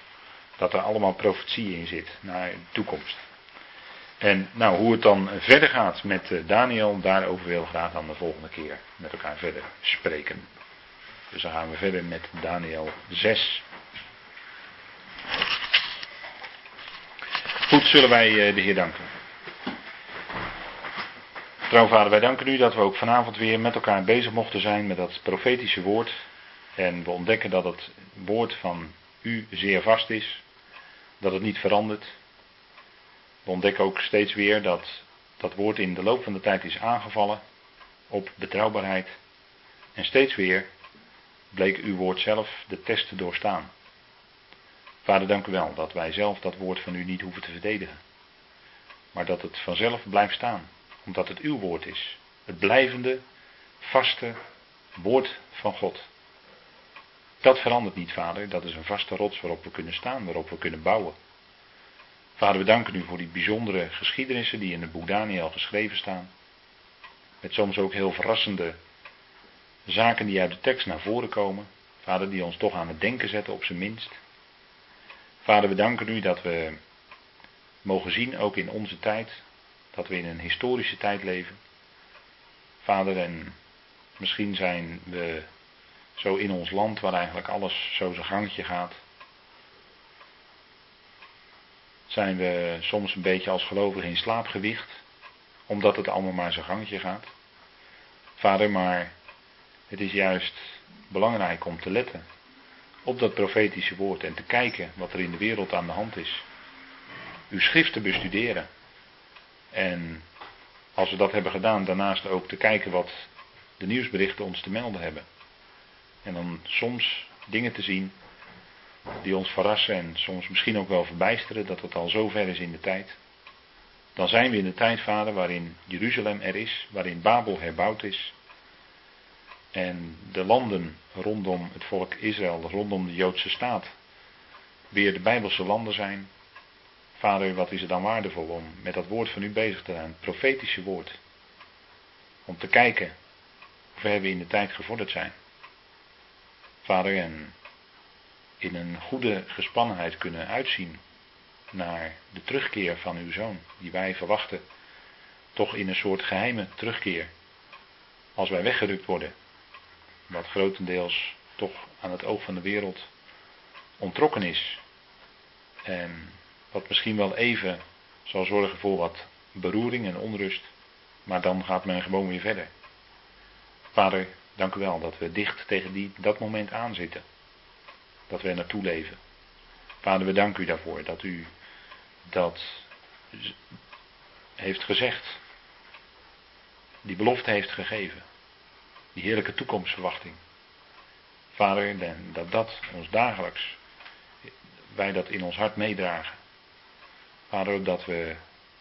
dat er allemaal profetie in zit naar de toekomst. En nou, hoe het dan verder gaat met eh, Daniel, daarover wil ik graag dan de volgende keer met elkaar verder spreken. Dus dan gaan we verder met Daniel 6. Goed, zullen wij eh, de Heer danken. Trouw vader, wij danken u dat we ook vanavond weer met elkaar bezig mochten zijn met dat profetische woord. En we ontdekken dat het woord van u zeer vast is. Dat het niet verandert. We ontdekken ook steeds weer dat dat woord in de loop van de tijd is aangevallen op betrouwbaarheid. En steeds weer bleek uw woord zelf de test te doorstaan. Vader, dank u wel dat wij zelf dat woord van u niet hoeven te verdedigen. Maar dat het vanzelf blijft staan, omdat het uw woord is. Het blijvende, vaste woord van God. Dat verandert niet, vader. Dat is een vaste rots waarop we kunnen staan, waarop we kunnen bouwen. Vader, we danken u voor die bijzondere geschiedenissen die in het boek Daniel geschreven staan. Met soms ook heel verrassende zaken die uit de tekst naar voren komen. Vader, die ons toch aan het denken zetten op zijn minst. Vader, we danken u dat we mogen zien, ook in onze tijd, dat we in een historische tijd leven. Vader, en misschien zijn we zo in ons land waar eigenlijk alles zo zijn gangetje gaat. Zijn we soms een beetje als gelovigen in slaapgewicht, omdat het allemaal maar zijn gangetje gaat. Vader, maar het is juist belangrijk om te letten op dat profetische woord en te kijken wat er in de wereld aan de hand is. Uw schrift te bestuderen. En als we dat hebben gedaan, daarnaast ook te kijken wat de nieuwsberichten ons te melden hebben. En dan soms dingen te zien die ons verrassen en soms misschien ook wel verbijsteren dat het al zo ver is in de tijd. Dan zijn we in de tijd, vader, waarin Jeruzalem er is, waarin Babel herbouwd is. En de landen rondom het volk Israël, rondom de Joodse staat, weer de Bijbelse landen zijn. Vader, wat is het dan waardevol om met dat woord van u bezig te zijn, het profetische woord. Om te kijken hoe ver we in de tijd gevorderd zijn. Vader, en in een goede gespannenheid kunnen uitzien naar de terugkeer van uw zoon, die wij verwachten, toch in een soort geheime terugkeer, als wij weggerukt worden, wat grotendeels toch aan het oog van de wereld ontrokken is, en wat misschien wel even zal zorgen voor wat beroering en onrust, maar dan gaat men gewoon weer verder. Vader, dank u wel dat we dicht tegen die, dat moment aanzitten dat we naartoe leven. Vader, we danken u daarvoor dat u dat heeft gezegd. Die belofte heeft gegeven. Die heerlijke toekomstverwachting. Vader, dat dat ons dagelijks, wij dat in ons hart meedragen. Vader, dat we,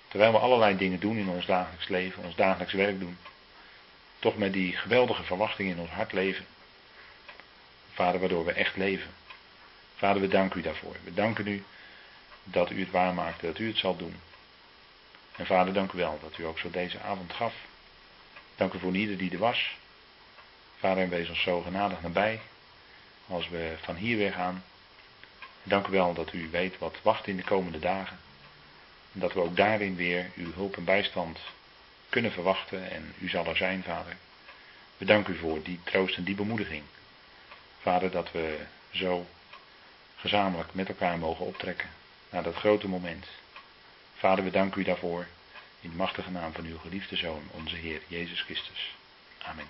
terwijl we allerlei dingen doen in ons dagelijks leven, ons dagelijks werk doen, toch met die geweldige verwachting in ons hart leven. Vader, waardoor we echt leven. Vader, we danken u daarvoor. We danken u dat u het waarmaakt, dat u het zal doen. En vader, dank u wel dat u ook zo deze avond gaf. Dank u voor ieder die er was. Vader, en wees ons zo genadig nabij als we van hier weer gaan. Dank u wel dat u weet wat wacht in de komende dagen. En dat we ook daarin weer uw hulp en bijstand kunnen verwachten en u zal er zijn, vader. We danken u voor die troost en die bemoediging. Vader, dat we zo gezamenlijk met elkaar mogen optrekken naar dat grote moment. Vader, we danken u daarvoor in de machtige naam van uw geliefde Zoon, onze Heer Jezus Christus. Amen.